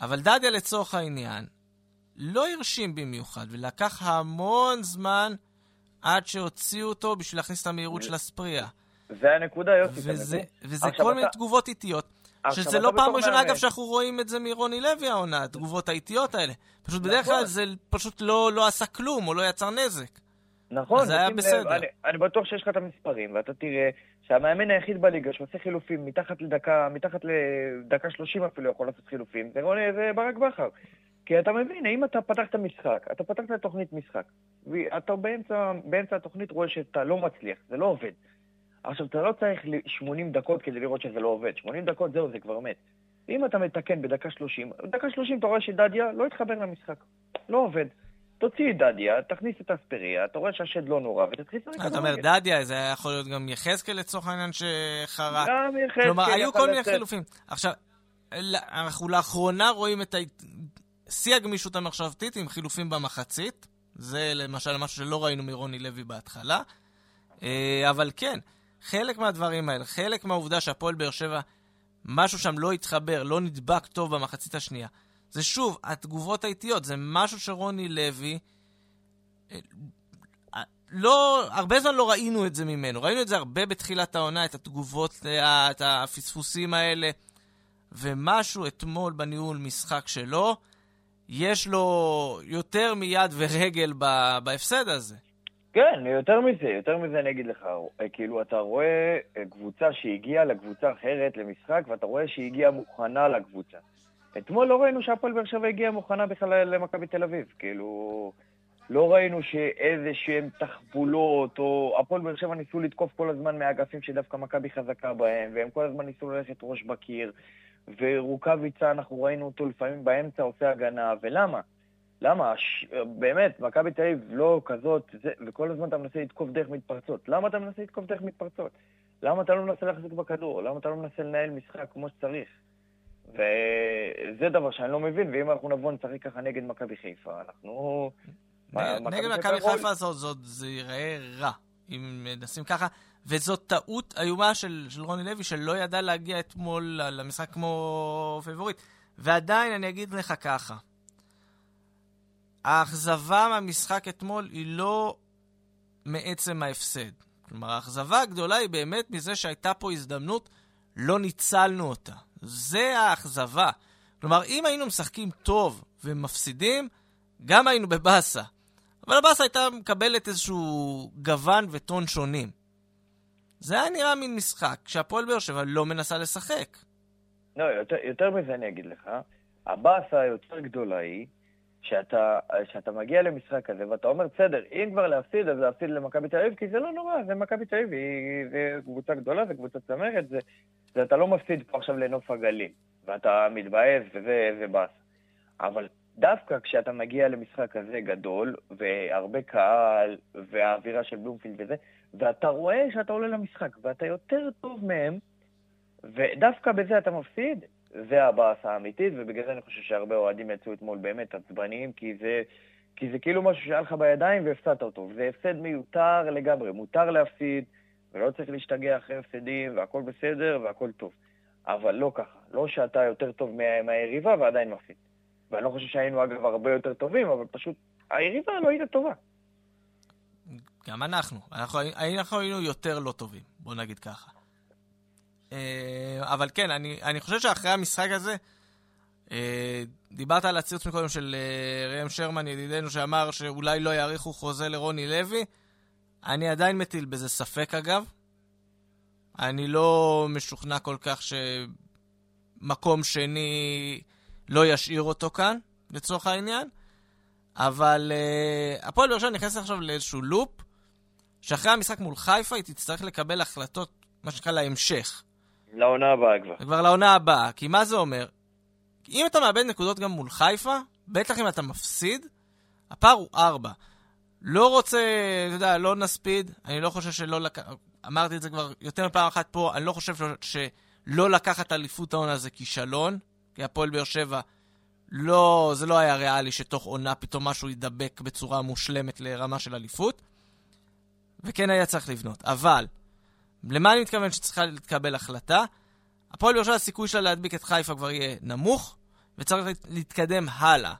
אבל דדיה לצורך העניין, לא הרשים במיוחד, ולקח המון זמן עד שהוציאו אותו בשביל להכניס את המהירות של הספרייה. זה הנקודה, יוסי. וזה, וזה כל מיני תגובות איטיות. שזה לא פעם ראשונה, אגב, שאנחנו רואים את זה מרוני לוי העונה, התגובות האיטיות האלה. פשוט בדרך כלל נכון. זה פשוט לא, לא עשה כלום, או לא יצר נזק. נכון, זה היה בסדר. אני, אני בטוח שיש לך את המספרים, ואתה תראה שהמאמן היחיד בליגה שעושה חילופים מתחת לדקה, מתחת לדקה שלושים אפילו יכול לעשות חילופים, זה, רוני, זה ברק בכר. כי אתה מבין, האם אתה פתחת משחק, אתה פתחת תוכנית משחק, ואתה באמצע, באמצע התוכנית רואה שאתה לא מצליח, זה לא עובד. עכשיו, אתה לא צריך 80 דקות כדי לראות שזה לא עובד. 80 דקות, זהו, זה כבר מת. אם אתה מתקן בדקה 30, בדקה 30 אתה רואה שדדיה לא התחבר למשחק. לא עובד. תוציא את דדיה, תכניס את אספריה, אתה רואה שהשד לא נורא, ותתחיל לשחק אתה אומר דדיה, זה יכול להיות גם יחזקאל לצורך העניין שחרק. גם יחזקאל. כלומר, היו כל מיני חילופים. עכשיו, אנחנו לאחרונה רואים את שיא הגמישות המחשבתית עם חילופים במחצית. זה למשל משהו שלא ראינו מרוני לוי בהתחלה. אה, אבל כן, חלק מהדברים האלה, חלק מהעובדה שהפועל באר שבע, משהו שם לא התחבר, לא נדבק טוב במחצית השנייה. זה שוב, התגובות האיטיות, זה משהו שרוני לוי... אה, לא, הרבה זמן לא ראינו את זה ממנו. ראינו את זה הרבה בתחילת העונה, את התגובות, אה, את הפספוסים האלה. ומשהו אתמול בניהול משחק שלו, יש לו יותר מיד ורגל בהפסד הזה. כן, יותר מזה, יותר מזה אני אגיד לך, כאילו אתה רואה אה, קבוצה שהגיעה לקבוצה אחרת למשחק, ואתה רואה שהיא הגיעה מוכנה לקבוצה. אתמול לא ראינו שהפועל באר שבע הגיעה מוכנה בכלל למכבי תל אביב, כאילו... לא ראינו שאיזה שהן תחבולות, או הפועל באר שבע ניסו לתקוף כל הזמן מהאגפים שדווקא מכבי חזקה בהם, והם כל הזמן ניסו ללכת ראש בקיר, ורוקאביצה, אנחנו ראינו אותו לפעמים באמצע עושה הגנה, ולמה? למה? ש... באמת, מכבי תל אביב לא כזאת, זה... וכל הזמן אתה מנסה לתקוף דרך מתפרצות. למה אתה מנסה לתקוף דרך מתפרצות? למה אתה לא מנסה להחזיק בכדור? למה אתה לא מנסה לנהל משחק כמו שצריך? וזה דבר שאני לא מבין, ואם אנחנו נבוא נשחק ככה נגד מכבי חיפה, אנחנו... נגד מכבי חיפה זה ייראה רע, אם נשים ככה. וזאת טעות איומה של, של רוני לוי, שלא ידע להגיע אתמול למשחק כמו פיבוריט. ועדיין אני אגיד לך ככה, האכזבה מהמשחק אתמול היא לא מעצם ההפסד. כלומר, האכזבה הגדולה היא באמת מזה שהייתה פה הזדמנות, לא ניצלנו אותה. זה האכזבה. כלומר, אם היינו משחקים טוב ומפסידים, גם היינו בבאסה. אבל הבאסה הייתה מקבלת איזשהו גוון וטון שונים. זה היה נראה מין משחק שהפועל באר שבע לא מנסה לשחק. לא, יותר, יותר מזה אני אגיד לך. הבאסה היותר גדולה היא שאתה, שאתה מגיע למשחק כזה ואתה אומר, בסדר, אם כבר להפסיד, אז להפסיד למכבי תל אביב, כי זה לא נורא, זה מכבי תל אביב, זה קבוצה גדולה, זה קבוצה צמרת, זה, זה אתה לא מפסיד פה עכשיו לנוף הגליל, ואתה מתבאס וזה באסה. אבל דווקא כשאתה מגיע למשחק כזה גדול, והרבה קהל, והאווירה של בלומפילד וזה, ואתה רואה שאתה עולה למשחק, ואתה יותר טוב מהם, ודווקא בזה אתה מפסיד, זה הבאסה האמיתית, ובגלל זה אני חושב שהרבה אוהדים יצאו אתמול באמת עצבניים, כי זה... כי זה כאילו משהו שהיה לך בידיים והפסדת אותו. זה הפסד מיותר לגמרי, מותר להפסיד, ולא צריך להשתגע אחרי הפסדים, והכל בסדר והכל טוב. אבל לא ככה. לא שאתה יותר טוב מהיריבה ועדיין מפסיד. ואני לא חושב שהיינו, אגב, הרבה יותר טובים, אבל פשוט היריבה לא הייתה טובה. גם אנחנו. אנחנו, אנחנו היינו יותר לא טובים, בוא נגיד ככה. אה, אבל כן, אני, אני חושב שאחרי המשחק הזה, אה, דיברת על הציוץ מקודם של אה, ראם שרמן, ידידנו, שאמר שאולי לא יאריכו חוזה לרוני לוי. אני עדיין מטיל בזה ספק, אגב. אני לא משוכנע כל כך שמקום שני לא ישאיר אותו כאן, לצורך העניין. אבל uh, הפועל באר שבע נכנסת עכשיו לאיזשהו לופ, שאחרי המשחק מול חיפה היא תצטרך לקבל החלטות, מה שנקרא, להמשך. לעונה הבאה כבר. כבר לעונה הבאה. כי מה זה אומר? אם אתה מאבד נקודות גם מול חיפה, בטח אם אתה מפסיד, הפער הוא ארבע. לא רוצה, אתה יודע, לא נספיד, אני לא חושב שלא לקח... אמרתי את זה כבר יותר מפעם אחת פה, אני לא חושב ש... שלא לקחת אליפות העונה זה כישלון, כי הפועל באר שבע, לא, זה לא היה ריאלי שתוך עונה פתאום משהו יידבק בצורה מושלמת לרמה של אליפות, וכן היה צריך לבנות. אבל, למה אני מתכוון שצריכה להתקבל החלטה? הפועל באר שבע, הסיכוי שלה להדביק את חיפה כבר יהיה נמוך, וצריך להתקדם הלאה.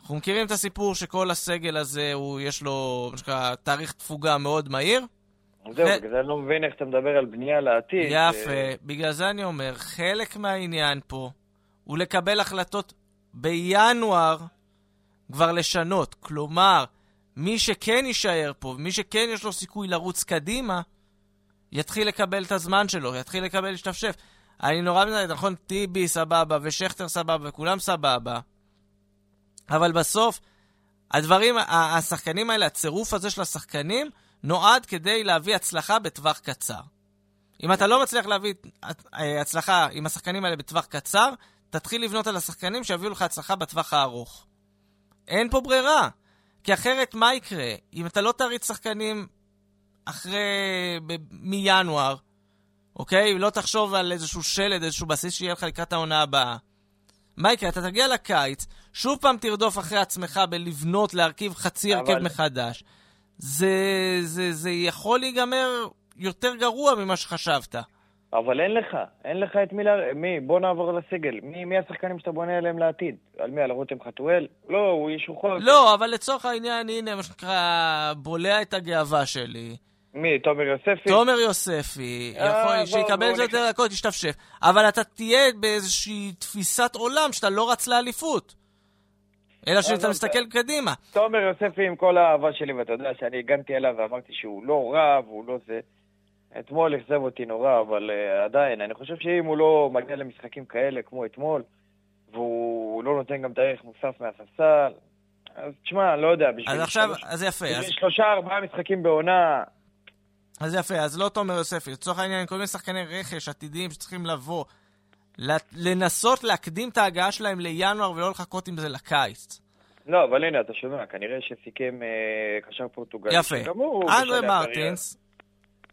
אנחנו מכירים את הסיפור שכל הסגל הזה, הוא, יש לו, מה שנקרא, תאריך תפוגה מאוד מהיר. זהו, ו... בגלל זה אני לא מבין איך אתה מדבר על בנייה לעתיד. יפה, ו... בגלל זה אני אומר, חלק מהעניין פה הוא לקבל החלטות בינואר כבר לשנות. כלומר, מי שכן יישאר פה, מי שכן יש לו סיכוי לרוץ קדימה, יתחיל לקבל את הזמן שלו, יתחיל לקבל להשתפשף. אני נורא מזהה, נכון, טיבי סבבה, ושכטר סבבה, וכולם סבבה. אבל בסוף, הדברים, השחקנים האלה, הצירוף הזה של השחקנים, נועד כדי להביא הצלחה בטווח קצר. אם אתה לא מצליח להביא אה, הצלחה עם השחקנים האלה בטווח קצר, תתחיל לבנות על השחקנים שיביאו לך הצלחה בטווח הארוך. אין פה ברירה. כי אחרת מה יקרה? אם אתה לא תריץ שחקנים אחרי... ב- מינואר, אוקיי? לא תחשוב על איזשהו שלד, איזשהו בסיס שיהיה לך לקראת העונה הבאה. מה יקרה? אתה תגיע לקיץ, שוב פעם תרדוף אחרי עצמך בלבנות, להרכיב חצי הרכב אבל... מחדש. זה, זה, זה יכול להיגמר יותר גרוע ממה שחשבת. אבל אין לך, אין לך את מי, לה... מי, בוא נעבור לסגל. מי, מי השחקנים שאתה בונה עליהם לעתיד? על מי, על רותם חתואל? לא, הוא איש רוחו. לא, אבל לצורך העניין, הנה, מה שנקרא, בולע את הגאווה שלי. מי, תומר יוספי? תומר יוספי, יכול, אה, שיקבל את זה יותר דקות, ישתפשף. אבל אתה תהיה באיזושהי תפיסת עולם שאתה לא רץ לאליפות. אלא שאתה מסתכל קדימה. תומר יוספי עם כל האהבה שלי, ואתה יודע שאני הגנתי אליו ואמרתי שהוא לא רע והוא לא זה. אתמול אכזב אותי נורא, אבל uh, עדיין, אני חושב שאם הוא לא מגיע למשחקים כאלה כמו אתמול, והוא לא נותן גם את הערך מוסף מהספסל, אז תשמע, לא יודע, בשביל... אז עכשיו, שלוש, אז יפה. אז... שלושה, ארבעה משחקים בעונה... אז יפה, אז לא תומר יוספי. לצורך העניין, כל מיני שחקני רכש עתידיים שצריכים לבוא, לנסות להקדים את ההגעה שלהם לינואר ולא לחכות עם זה לקיץ. לא, אבל הנה, אתה שומע, כנראה שסיכם אה, קשר פורטוגלי. יפה. אנדרי מרטינס,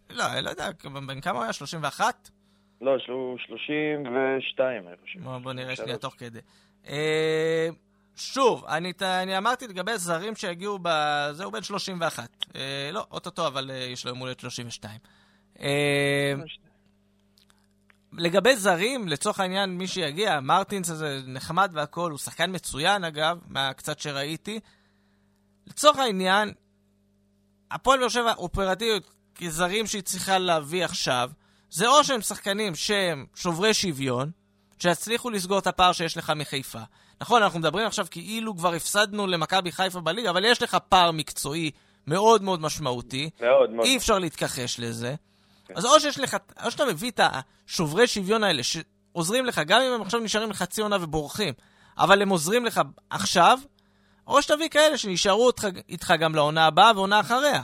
לא, אני לא יודע, בן כמה הוא היה? 31? לא, 32, אני חושב. בוא נראה שנייה תוך כדי. אה, שוב, אני, אני אמרתי לגבי זרים שהגיעו ב... זהו בן 31. אה, לא, אוטוטו, אבל אה, יש לו יום הולדת 32. אה, לגבי זרים, לצורך העניין, מי שיגיע, מרטינס הזה נחמד והכול, הוא שחקן מצוין אגב, מהקצת שראיתי. לצורך העניין, הפועל באר שבע אופרטיביות כזרים שהיא צריכה להביא עכשיו, זה או שהם שחקנים שהם שוברי שוויון, שיצליחו לסגור את הפער שיש לך מחיפה. נכון, אנחנו מדברים עכשיו כאילו כבר הפסדנו למכבי חיפה בליגה, אבל יש לך פער מקצועי מאוד מאוד משמעותי. מאוד מאוד. אי אפשר להתכחש לזה. כן. אז או שיש לך, או שאתה מביא את השוברי שוויון האלה, שעוזרים לך, גם אם הם עכשיו נשארים לחצי עונה ובורחים, אבל הם עוזרים לך עכשיו, או שתביא כאלה שנשארו איתך גם לעונה הבאה ועונה אחריה.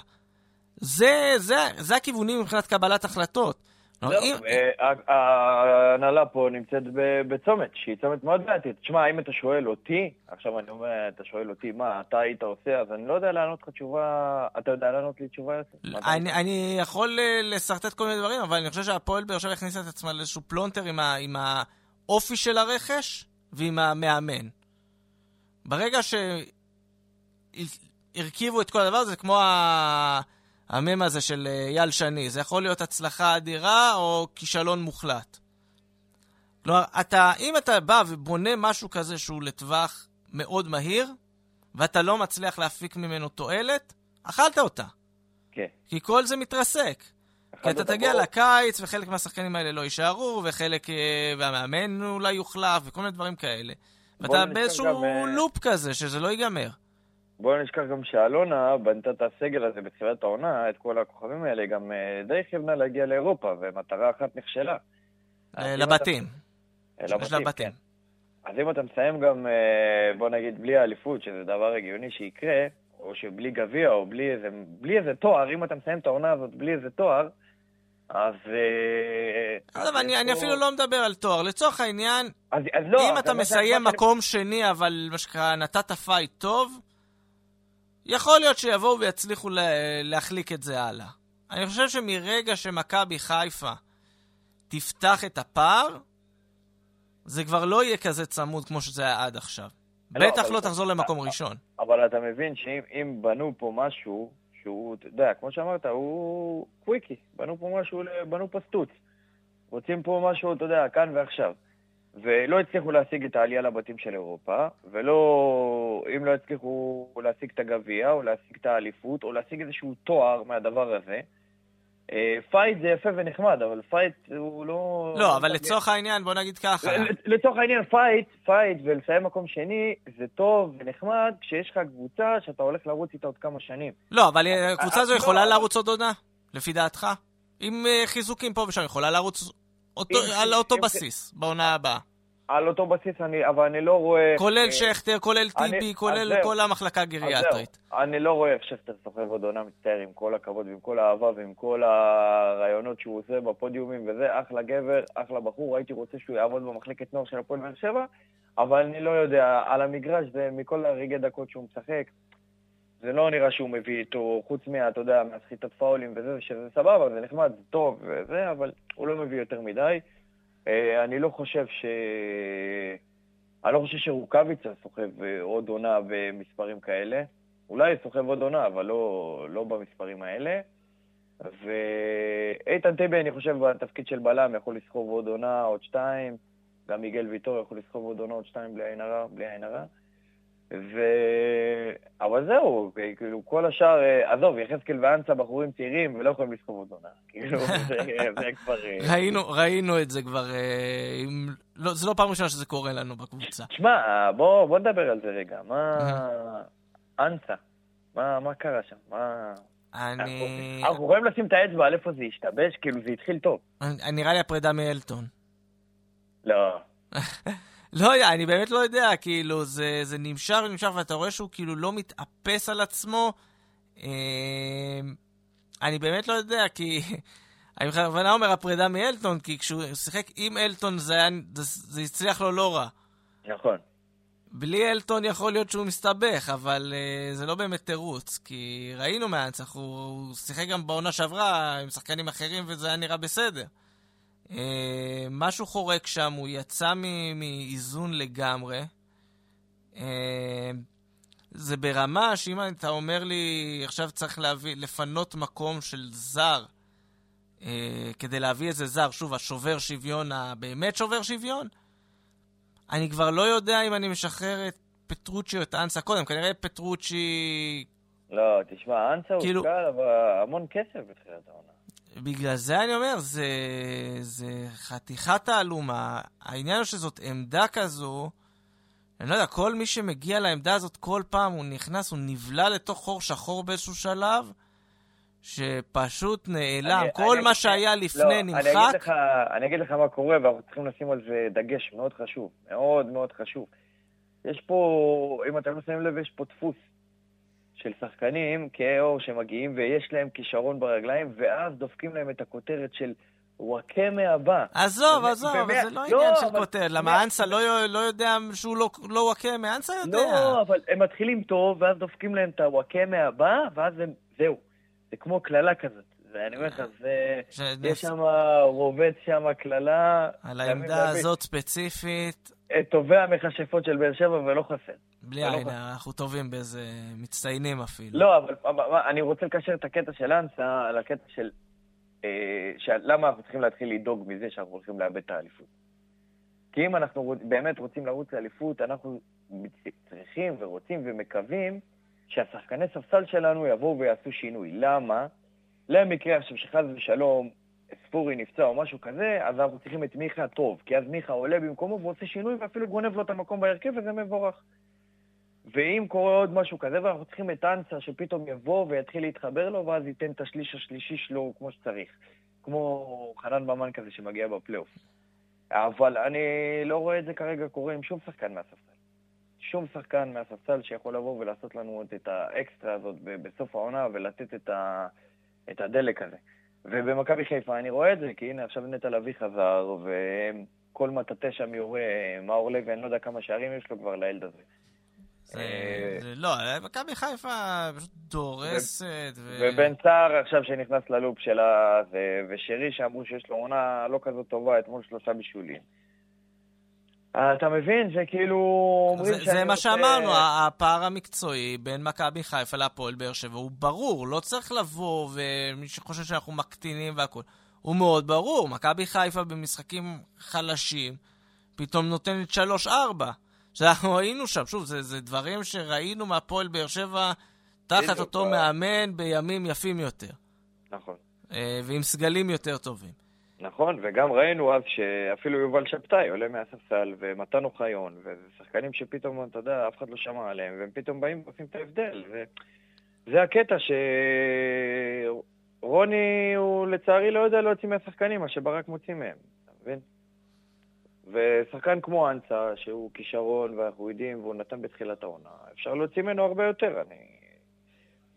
זה, זה, זה הכיוונים מבחינת קבלת החלטות. לא, אם... אה, ההנהלה פה נמצאת בצומת, שהיא צומת מאוד בעייתית. תשמע, אם אתה שואל אותי, עכשיו אני אומר, אתה שואל אותי מה אתה היית עושה, אז אני לא יודע לענות לך תשובה, אתה יודע לענות לי תשובה יותר? אני, אני יכול אה, לשרטט כל מיני דברים, אבל אני חושב שהפועל באר שבע הכניסה את עצמה לאיזשהו פלונטר עם, ה, עם האופי של הרכש ועם המאמן. ברגע ש... הרכיבו את כל הדבר הזה, כמו ה... המם הזה של אייל שני. זה יכול להיות הצלחה אדירה או כישלון מוחלט. כלומר, אתה, אם אתה בא ובונה משהו כזה שהוא לטווח מאוד מהיר, ואתה לא מצליח להפיק ממנו תועלת, אכלת אותה. כן. כי כל זה מתרסק. כי אתה תגיע בוא. לקיץ, וחלק מהשחקנים האלה לא יישארו, וחלק, אה, והמאמן אולי יוחלף, וכל מיני דברים כאלה. ואתה באיזשהו גם, אה, לופ כזה, שזה לא ייגמר. בואו נשכח גם שאלונה בנתה את הסגל הזה בתחילת העונה, את כל הכוכבים האלה, גם אה, די כיוונה להגיע לאירופה, ומטרה אחת נכשלה. לבתים. לבתים, לבתים. כן. אז אם אתה מסיים גם, בוא נגיד, בלי האליפות, שזה דבר הגיוני שיקרה, או שבלי גביע, או בלי איזה, בלי איזה תואר, אם אתה מסיים את העונה הזאת בלי איזה תואר, אז... אה, עזוב, אני, אני אפילו לא מדבר על תואר. לצורך העניין, אז, אז לא, אם אתה מסיים מקום. שני, אבל מה שנקרא, נתת פייט טוב, יכול להיות שיבואו ויצליחו להחליק את זה הלאה. אני חושב שמרגע שמכבי חיפה תפתח את הפער, זה כבר לא יהיה כזה צמוד כמו שזה היה עד עכשיו. לא, בטח לא תחזור למקום ראשון. אבל אתה מבין שאם בנו פה משהו שהוא, אתה יודע, כמו שאמרת, הוא קוויקי. בנו פה משהו, בנו פה סטוץ. רוצים פה משהו, אתה יודע, כאן ועכשיו. ולא הצליחו להשיג את העלייה לבתים של אירופה, ולא, אם לא הצליחו להשיג את הגביע, או להשיג את האליפות, או להשיג איזשהו תואר מהדבר הזה, פייט זה יפה ונחמד, אבל פייט הוא לא... לא, אבל לצורך העניין, בוא נגיד ככה. לצורך העניין, פייט, פייט ולסיים מקום שני, זה טוב ונחמד כשיש לך קבוצה שאתה הולך לרוץ איתה עוד כמה שנים. לא, אבל הקבוצה הזו יכולה לרוץ עוד עונה, לפי דעתך? עם אה, חיזוקים פה ושם, יכולה לרוץ על אותו בסיס בעונה הבאה. על אותו בסיס, אני, אבל אני לא רואה... כולל אה, שכטר, כולל טיבי, כולל כל המחלקה הגריאטרית. אני לא רואה איך שכטר סוחב עוד עונה מצטער, עם כל הכבוד ועם כל האהבה ועם כל הרעיונות שהוא עושה בפודיומים וזה, אחלה גבר, אחלה בחור, הייתי רוצה שהוא יעבוד במחלקת נוער של הפועל באר שבע, אבל אני לא יודע, על המגרש זה מכל הרגעי דקות שהוא משחק, זה לא נראה שהוא מביא איתו, חוץ מה, אתה יודע, מהסחיטת פאולים וזה, שזה סבבה, זה נחמד, זה טוב וזה, אבל הוא לא מביא יותר מדי. אה, אני לא חושב ש... אני לא חושב שרוקאביצה סוחב אה, עוד עונה במספרים כאלה. אולי סוחב עוד עונה, אבל לא, לא במספרים האלה. ואיתן טיבי, אני חושב, בתפקיד של בלם יכול לסחוב עוד עונה, עוד שתיים. גם מיגל ויטור יכול לסחוב עוד עונה, עוד שתיים בלי עין הרע, בלי עין הרע. ו... אבל זהו, כאילו, כל השאר, אה, עזוב, יחזקאל ואנסה בחורים צעירים ולא יכולים לסחוב עוד עונה. כאילו, זה, כבר... אה, ראינו, ראינו את זה כבר, אה, עם... לא, זה לא פעם ראשונה שזה קורה לנו בקבוצה. תשמע, בוא, בוא נדבר על זה רגע. מה... אנסה, מה, מה קרה שם? מה... אני... אנחנו יכולים לשים את האצבע על איפה זה השתבש, כאילו זה התחיל טוב. נראה לי הפרידה מאלטון. לא. לא אני באמת לא יודע, כאילו, זה, זה נמשך ונמשך, ואתה רואה שהוא כאילו לא מתאפס על עצמו. אה, אני באמת לא יודע, כי... אני בכוונה אומר הפרידה מאלטון, כי כשהוא שיחק עם אלטון זה, היה, זה, זה הצליח לו לא רע. נכון. בלי אלטון יכול להיות שהוא מסתבך, אבל uh, זה לא באמת תירוץ, כי ראינו מהנצח, הוא, הוא שיחק גם בעונה שעברה עם שחקנים אחרים וזה היה נראה בסדר. אה, משהו חורק שם, הוא יצא מאיזון לגמרי. אה, זה ברמה שאם אתה אומר לי, עכשיו צריך להביא, לפנות מקום של זר, אה, כדי להביא איזה זר, שוב, השובר שוויון, הבאמת שובר שוויון, אני כבר לא יודע אם אני משחרר את פטרוצ'י או את אנסה קודם, כנראה פטרוצ'י... לא, תשמע, אנסה כאילו... הוא קל, אבל המון כסף בתחילת העונה. בגלל זה אני אומר, זה, זה חתיכת תעלומה. העניין הוא שזאת עמדה כזו, אני לא יודע, כל מי שמגיע לעמדה הזאת כל פעם, הוא נכנס, הוא נבלע לתוך חור שחור באיזשהו שלב, שפשוט נעלם. אני, כל אני, מה שהיה לפני לא, נמחק. אני אגיד, לך, אני אגיד לך מה קורה, ואנחנו צריכים לשים על זה דגש מאוד חשוב. מאוד מאוד חשוב. יש פה, אם אתם לא שמים לב, יש פה דפוס. של שחקנים כאור שמגיעים ויש להם כישרון ברגליים, ואז דופקים להם את הכותרת של וואקמה הבא. עזוב, עזוב, אבל זה לא, לא עניין של כותרת. למה אנסה לא, לא יודע שהוא לא, לא וואקמה? אנסה יודע. לא, אבל הם מתחילים טוב, ואז דופקים להם את הוואקמה הבא, ואז הם, זהו. זה כמו קללה כזאת. ואני אומר לך, זה... יש שם, רובץ שם קללה. על העמדה הזאת ספציפית. את טובי המכשפות של באר שבע ולא חסר. בלי עין, אנחנו טובים בזה, מצטיינים אפילו. לא, אבל אני רוצה לקשר את הקטע של אנסה לקטע של... אה, למה אנחנו צריכים להתחיל לדאוג מזה שאנחנו הולכים לאבד את האליפות. כי אם אנחנו באמת רוצים לרוץ לאליפות, אנחנו צריכים ורוצים ומקווים שהשחקני ספסל שלנו יבואו ויעשו שינוי. למה? למקרה עכשיו שחס ושלום ספורי נפצע או משהו כזה, אז אנחנו צריכים את מיכה טוב, כי אז מיכה עולה במקומו ועושה שינוי ואפילו גונב לו את המקום בהרכב וזה מבורך. ואם קורה עוד משהו כזה, ואנחנו צריכים את אנסה שפתאום יבוא ויתחיל להתחבר לו, ואז ייתן את השליש השלישי שלו כמו שצריך. כמו חנן ממן כזה שמגיע בפלייאוף. אבל אני לא רואה את זה כרגע קורה עם שום שחקן מהספסל. שום שחקן מהספסל שיכול לבוא ולעשות לנו את האקסטרה הזאת בסוף העונה ולתת את, ה, את הדלק הזה. ובמכבי חיפה אני רואה את זה, כי הנה עכשיו נטע לביא חזר, וכל מטאטא שם יורה, מאור לוי, אני לא יודע כמה שערים יש לו כבר לילד הזה. אה, לא, מכבי חיפה פשוט דורסת. ובן סער עכשיו שנכנס ללופ שלה, ושרי שאמרו שיש לו עונה לא כזאת טובה, אתמול שלושה בישולים. אתה מבין? זה כאילו... זה, זה מה שאמרנו, הפער המקצועי בין מכבי חיפה להפועל באר שבע הוא ברור, לא צריך לבוא ומי שחושב שאנחנו מקטינים והכול. הוא מאוד ברור, מכבי חיפה במשחקים חלשים פתאום נותנת 3-4. שאנחנו היינו שם, שוב, זה, זה דברים שראינו מהפועל באר שבע תחת אותו מאמן בימים יפים יותר. נכון. אה, ועם סגלים יותר טובים. נכון, וגם ראינו אז שאפילו יובל שבתאי עולה מהספסל, ומתן אוחיון, וזה שחקנים שפתאום, אתה יודע, אף אחד לא שמע עליהם, והם פתאום באים ועושים את ההבדל. וזה הקטע שרוני, הוא לצערי לא יודע להוציא מהשחקנים מה שברק מוציא מהם, אתה מבין? ושחקן כמו אנסה, שהוא כישרון ואנחנו יודעים, והוא נתן בתחילת העונה, אפשר להוציא ממנו הרבה יותר. אני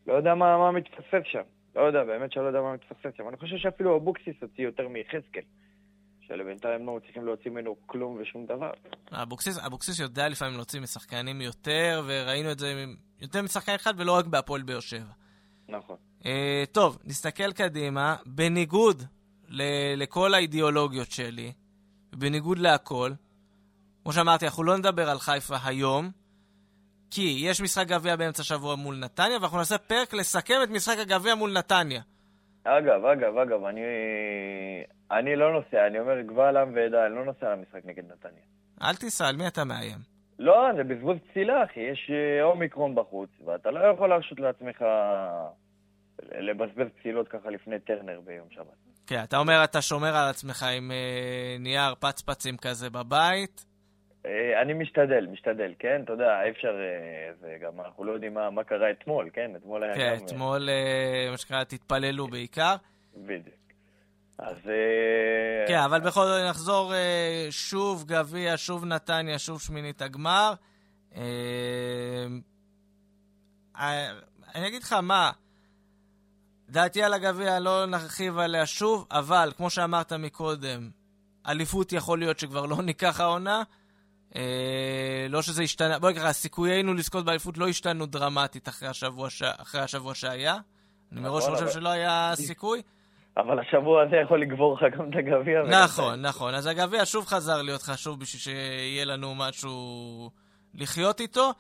לא יודע מה, מה מתפספס שם. לא יודע, באמת שלא יודע מה מתפספס שם. אני חושב שאפילו אבוקסיס הוציא יותר מיחזקאל. שלבינתיים לא מצליחים להוציא ממנו כלום ושום דבר. אבוקסיס, אבוקסיס יודע לפעמים להוציא משחקנים יותר, וראינו את זה יותר משחקן אחד ולא רק בהפועל באר שבע. נכון. Uh, טוב, נסתכל קדימה. בניגוד ל- לכל האידיאולוגיות שלי, בניגוד להכל, כמו שאמרתי, אנחנו לא נדבר על חיפה היום, כי יש משחק גביע באמצע שבוע מול נתניה, ואנחנו נעשה פרק לסכם את משחק הגביע מול נתניה. אגב, אגב, אגב, אני, אני לא נוסע, אני אומר גבל עם ועדה, אני לא נוסע למשחק נגד נתניה. אל תיסע, על מי אתה מאיים? לא, זה בזבוז פסילה, אחי, יש אה, אומיקרון בחוץ, ואתה לא יכול להרשות לעצמך לבזבז פסילות ככה לפני טרנר ביום שבת. כן, אתה אומר אתה שומר על עצמך עם אה, נייר פצפצים כזה בבית. אה, אני משתדל, משתדל, כן? אתה יודע, אי אפשר... אה, זה גם, אנחנו לא יודעים מה, מה קרה אתמול, כן? אתמול היה כן, גם... אתמול, אה, מה שנקרא, תתפללו בעיקר. בדיוק. אז... כן, אבל בכל זאת נחזור שוב גביע, שוב נתניה, שוב שמינית הגמר. אני אגיד לך מה, דעתי על הגביע לא נרחיב עליה שוב, אבל כמו שאמרת מקודם, אליפות יכול להיות שכבר לא ניקח העונה. אה, לא שזה השתנה, בואי נקרא, סיכויינו לזכות באליפות לא השתנו דרמטית אחרי השבוע, ש... אחרי השבוע שהיה. אני מראש נכון, חושב שלא היה סיכוי. אבל השבוע הזה יכול לגבור לך גם את הגביע. נכון, נכון. אז הגביע שוב חזר להיות חשוב בשביל שיהיה לנו משהו לחיות איתו.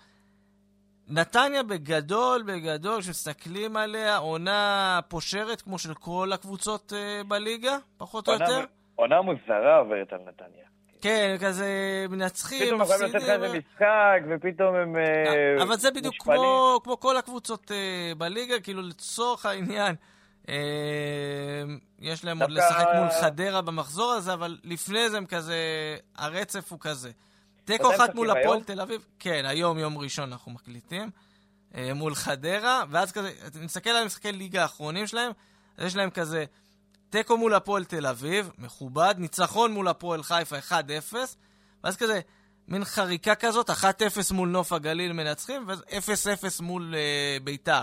נתניה בגדול, בגדול, כשמסתכלים עליה, עונה פושרת כמו של כל הקבוצות uh, בליגה, פחות או יותר. עונה מוזרה עוברת על נתניה. כן, כזה מנצחים, מפסידים. פתאום יכולים לתת לך איזה משחק, ופתאום הם מושפלים. אבל זה בדיוק כמו, כמו כל הקבוצות uh, בליגה, כאילו לצורך העניין. יש להם עוד לשחק מול חדרה במחזור הזה, אבל לפני זה הם כזה, הרצף הוא כזה. תיקו אחת מול הפועל תל אביב, כן, היום יום ראשון אנחנו מקליטים, מול חדרה, ואז כזה, נסתכל על משחקי ליגה האחרונים שלהם, אז יש להם כזה תיקו מול הפועל תל אביב, מכובד, ניצחון מול הפועל חיפה 1-0, ואז כזה, מין חריקה כזאת, 1-0 מול נוף הגליל מנצחים, ו-0-0 מול uh, ביתר,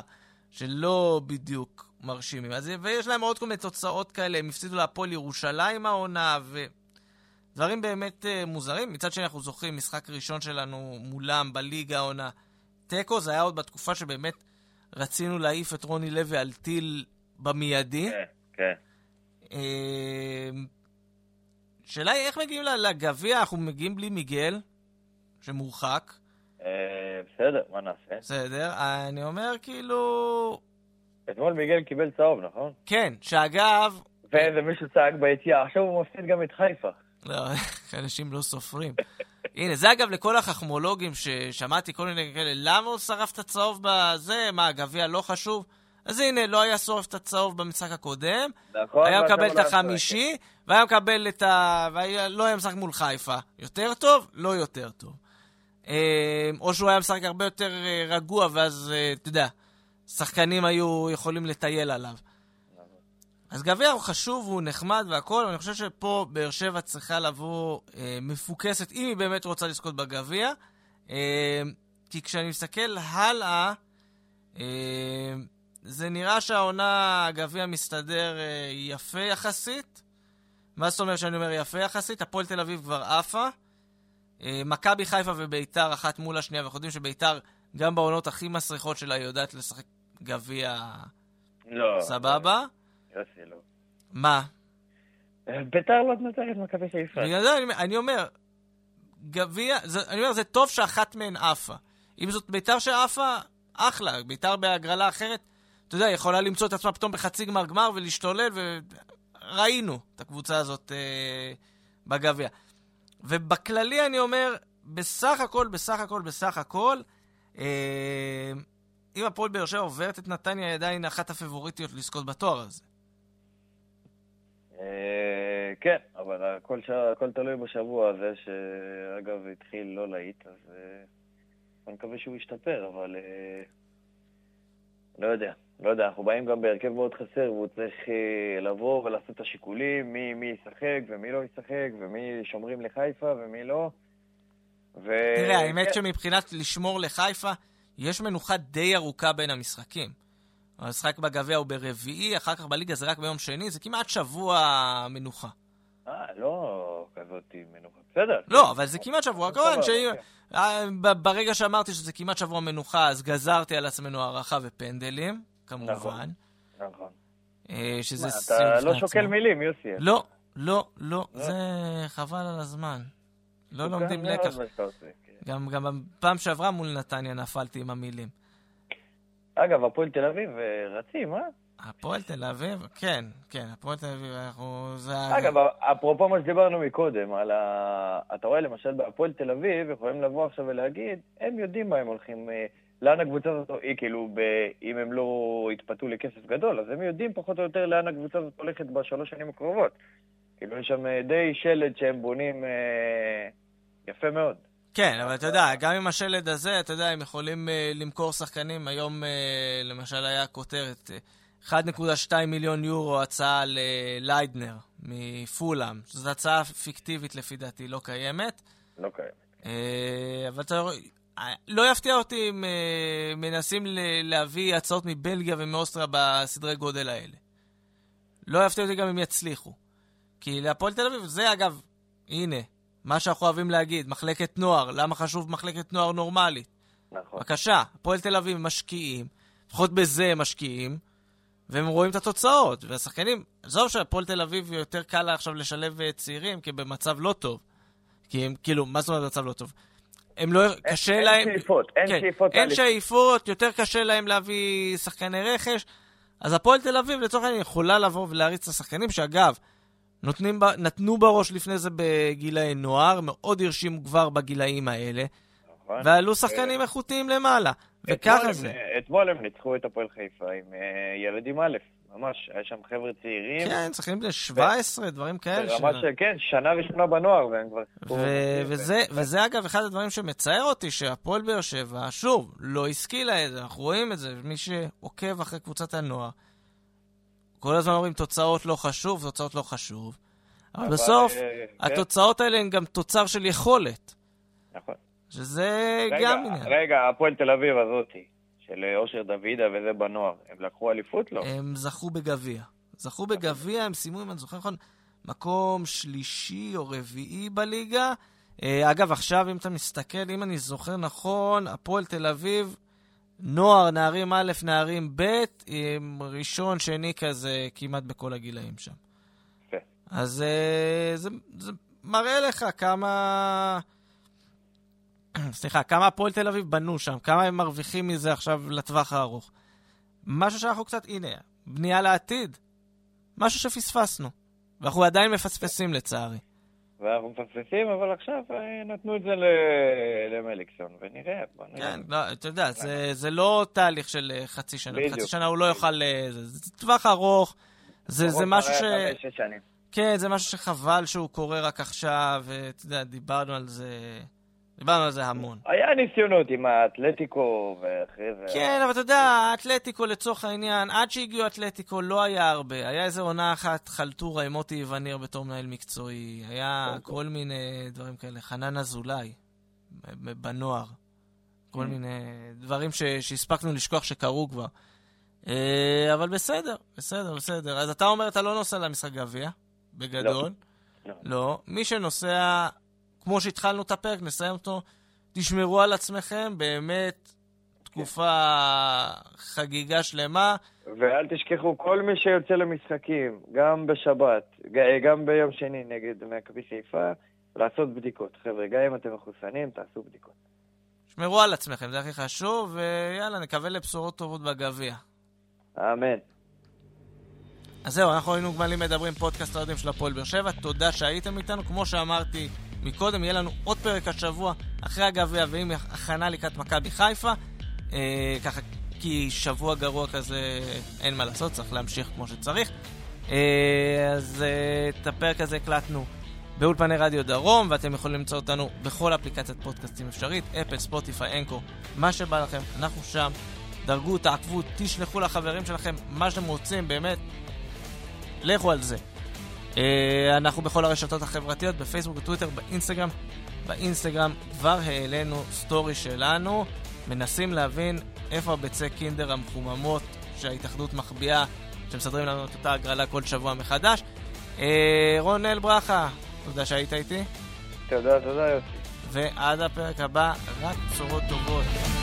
שלא בדיוק מרשימים. אז, ויש להם עוד כל מיני תוצאות כאלה, הם הפסידו להפועל ירושלים העונה, ודברים באמת uh, מוזרים. מצד שני, אנחנו זוכרים, משחק ראשון שלנו מולם בליגה העונה. תיקו, זה היה עוד בתקופה שבאמת רצינו להעיף את רוני לוי על טיל במיידי. כן. כן. שאלה היא איך מגיעים לגביע, אנחנו מגיעים בלי מיגל, שמורחק. בסדר, מה נעשה? בסדר, אני אומר כאילו... אתמול מיגל קיבל צהוב, נכון? כן, שאגב... ואיזה מישהו צעק ביציאה, עכשיו הוא מפסיד גם את חיפה. לא, אנשים לא סופרים. הנה, זה אגב לכל החכמולוגים ששמעתי כל מיני כאלה, למה הוא שרף את הצהוב בזה? מה, הגביע לא חשוב? אז הנה, לא היה שורף את הצהוב במשחק הקודם, נכון, היה מקבל את החמישי, והיה מקבל את ה... ולא היה משחק מול חיפה. יותר טוב? לא יותר טוב. אה, או שהוא היה משחק הרבה יותר אה, רגוע, ואז, אה, אתה יודע, שחקנים היו יכולים לטייל עליו. אז גביע הוא חשוב, הוא נחמד והכול, אני חושב שפה באר שבע צריכה לבוא אה, מפוקסת, אם היא באמת רוצה לזכות בגביע. אה, כי כשאני מסתכל הלאה, אה, זה נראה שהעונה, הגביע מסתדר אה, יפה יחסית. מה זאת אומרת שאני אומר יפה יחסית? הפועל תל אביב כבר עפה. אה, מכבי חיפה וביתר אחת מול השנייה, ואנחנו יודעים שביתר, גם בעונות הכי מסריחות שלה, היא יודעת לשחק גביע לא, סבבה. יוסי, לא. מה? ביתר לא את מכבי חיפה. אני אומר, גביע, אני אומר, זה טוב שאחת מהן עפה. אם זאת ביתר שעפה, אחלה. ביתר בהגרלה אחרת, אתה יודע, יכולה למצוא את עצמה פתאום בחצי גמר גמר ולהשתולל, וראינו את הקבוצה הזאת אה, בגביע. ובכללי אני אומר, בסך הכל, בסך הכל, בסך הכל, אה, אם הפועל באר שבע עוברת את נתניה, היא עדיין אחת הפבוריטיות לזכות בתואר הזה. אה, כן, אבל הכל, הכל תלוי בשבוע הזה, שאגב התחיל לא להיט, אז אה, אני מקווה שהוא ישתפר, אבל אה, לא יודע. לא יודע, אנחנו באים גם בהרכב מאוד חסר, והוא צריך לבוא ולעשות את השיקולים, מי, מי ישחק ומי לא ישחק, ומי שומרים לחיפה ומי לא. ו... תראה, האמת. שמבחינת לשמור לחיפה, יש מנוחה די ארוכה בין המשחקים. המשחק בגביע הוא ברביעי, אחר כך בליגה זה רק ביום שני, זה כמעט שבוע מנוחה. אה, לא כזאת מנוחה. בסדר. לא, אבל זה כמעט שבוע. כמובן שאם... אה, ברגע שאמרתי שזה כמעט שבוע מנוחה, אז גזרתי על עצמנו הערכה ופנדלים, כמובן. נכון. נכון. אה, שזה אתה לא שוקל מילים, יוסי. לא, לא, לא, לא, זה חבל על הזמן. לא לומדים לקח. כן. גם בפעם שעברה מול נתניה נפלתי עם המילים. אגב, הפועל תל אביב אה, רצים, אה? הפועל תל אביב, כן, כן, הפועל תל אביב, אנחנו... זה... אגב, אפרופו מה שדיברנו מקודם, על ה... אתה רואה למשל בהפועל תל אביב, יכולים לבוא עכשיו ולהגיד, הם יודעים מה הם הולכים, אה, לאן הקבוצה הזאת, היא כאילו, ב... אם הם לא יתפתו לכסף גדול, אז הם יודעים פחות או יותר לאן הקבוצה הזאת הולכת בשלוש שנים הקרובות. כאילו, יש שם אה, די שלד שהם בונים אה... יפה מאוד. כן, אבל אתה יודע, גם עם השלד הזה, אתה יודע, הם יכולים uh, למכור שחקנים. היום, uh, למשל, היה כותרת, uh, 1.2 מיליון יורו הצעה לליידנר מפולאם. זו הצעה פיקטיבית לפי דעתי, לא קיימת. לא קיימת. Uh, אבל אתה רואה, לא יפתיע אותי אם uh, מנסים להביא הצעות מבלגיה ומאוסטריה בסדרי גודל האלה. לא יפתיע אותי גם אם יצליחו. כי להפועל תל אביב, זה אגב, הנה, מה שאנחנו אוהבים להגיד, מחלקת נוער, למה חשוב מחלקת נוער נורמלית? נכון. בבקשה, הפועל תל אביב משקיעים, לפחות בזה הם משקיעים, והם רואים את התוצאות. והשחקנים, עזוב שהפועל תל אביב יותר קל לה עכשיו לשלב אה, צעירים, כי במצב לא טוב. כי הם, כאילו, מה זאת אומרת במצב לא טוב? הם לא, קשה אין להם... שאיפות, אין כן, שאיפות. אין שאיפות, יותר קשה להם להביא שחקני רכש. אז הפועל תל אביב, לצורך העניין, יכולה לבוא ולהריץ את השחקנים, שאגב, נותנים, נתנו בראש לפני זה בגילאי נוער, מאוד הרשימו כבר בגילאים האלה, נכון. ועלו שחקנים איכותיים למעלה, וככה זה. אתמול הם ניצחו את הפועל חיפה עם אה, ילדים א', ממש, היה שם חבר'ה צעירים. כן, שחקנים בני 17, דברים כאלה. ממש, כן, שנה ראשונה בנוער, והם כבר... וזה אגב אחד הדברים שמצער אותי, שהפועל באר שבע, שוב, לא השכילה את זה, אנחנו רואים את זה, מי שעוקב אחרי קבוצת הנוער. כל הזמן אומרים תוצאות לא חשוב, תוצאות לא חשוב. אבל, אבל בסוף, אה, כן. התוצאות האלה הן גם תוצר של יכולת. נכון. שזה רגע, גם עניין. רגע, הפועל תל אביב הזאתי, של אושר דוידה וזה בנוער, הם לקחו אליפות? לא. הם זכו בגביע. זכו בגביע, הם סיימו, אם אני זוכר נכון, מקום שלישי או רביעי בליגה. אה, אגב, עכשיו, אם אתה מסתכל, אם אני זוכר נכון, הפועל תל אביב נוער, נערים א', נערים ב', עם ראשון, שני כזה, כמעט בכל הגילאים שם. כן. אז אה, זה, זה מראה לך כמה... סליחה, כמה הפועל תל אביב בנו שם, כמה הם מרוויחים מזה עכשיו לטווח הארוך. משהו שאנחנו קצת, הנה, בנייה לעתיד. משהו שפספסנו. ואנחנו עדיין מפספסים לצערי. ואנחנו מפספסים, אבל עכשיו אה, נתנו את זה למליקסון, ונראה. כן, לא, אתה יודע, זה, זה לא תהליך של אה, חצי שנה. בדיוק. חצי שנה הוא לא יוכל... אה, זה, זה טווח ארוך, זה, זה משהו ש... כן, זה משהו שחבל שהוא קורה רק עכשיו, ואתה יודע, דיברנו על זה... דיברנו על זה המון. היה ניסיונות עם האתלטיקו ואחרי זה... כן, אבל אתה יודע, האתלטיקו לצורך העניין, עד שהגיעו אתלטיקו לא היה הרבה. היה איזה עונה אחת חלטורה עם מוטי איווניר בתור מנהל מקצועי. היה אוקיי. כל מיני דברים כאלה. חנן אזולאי, בנוער. כל mm. מיני דברים שהספקנו לשכוח שקרו כבר. אה, אבל בסדר, בסדר, בסדר. אז אתה אומר, אתה לא נוסע למשחק גביע, בגדול. לא. לא. מי שנוסע כמו שהתחלנו את הפרק, נסיים אותו. תשמרו על עצמכם, באמת תקופה חגיגה שלמה. ואל תשכחו, כל מי שיוצא למשחקים, גם בשבת, גם ביום שני נגד מכבי חיפה, לעשות בדיקות. חבר'ה, גם אם אתם מחוסנים, תעשו בדיקות. שמרו על עצמכם, זה הכי חשוב, ויאללה, נקווה לבשורות טובות בגביע. אמן. אז זהו, אנחנו היינו גמלים מדברים פודקאסט האוהדים של הפועל באר שבע. תודה שהייתם איתנו. כמו שאמרתי, מקודם, יהיה לנו עוד פרק השבוע אחרי הגביע ועם הכנה לקראת מכבי חיפה. אה, ככה, כי שבוע גרוע כזה, אין מה לעשות, צריך להמשיך כמו שצריך. אה, אז אה, את הפרק הזה הקלטנו באולפני רדיו דרום, ואתם יכולים למצוא אותנו בכל אפליקציית פודקאסטים אפשרית, אפל, ספוטיפיי, אנקור, מה שבא לכם, אנחנו שם. דרגו, תעקבו, תשלחו לחברים שלכם מה שאתם רוצים, באמת, לכו על זה. אה, אנחנו בכל הרשתות החברתיות, בפייסבוק, בטוויטר, באינסטגרם. באינסטגרם כבר העלינו סטורי שלנו, מנסים להבין איפה הביצי קינדר המחוממות שההתאחדות מחביאה, שמסדרים לנו את אותה הגרלה כל שבוע מחדש. אה, רונל ברכה, תודה שהיית איתי. תודה, תודה יוסי. ועד הפרק הבא, רק בשורות טובות.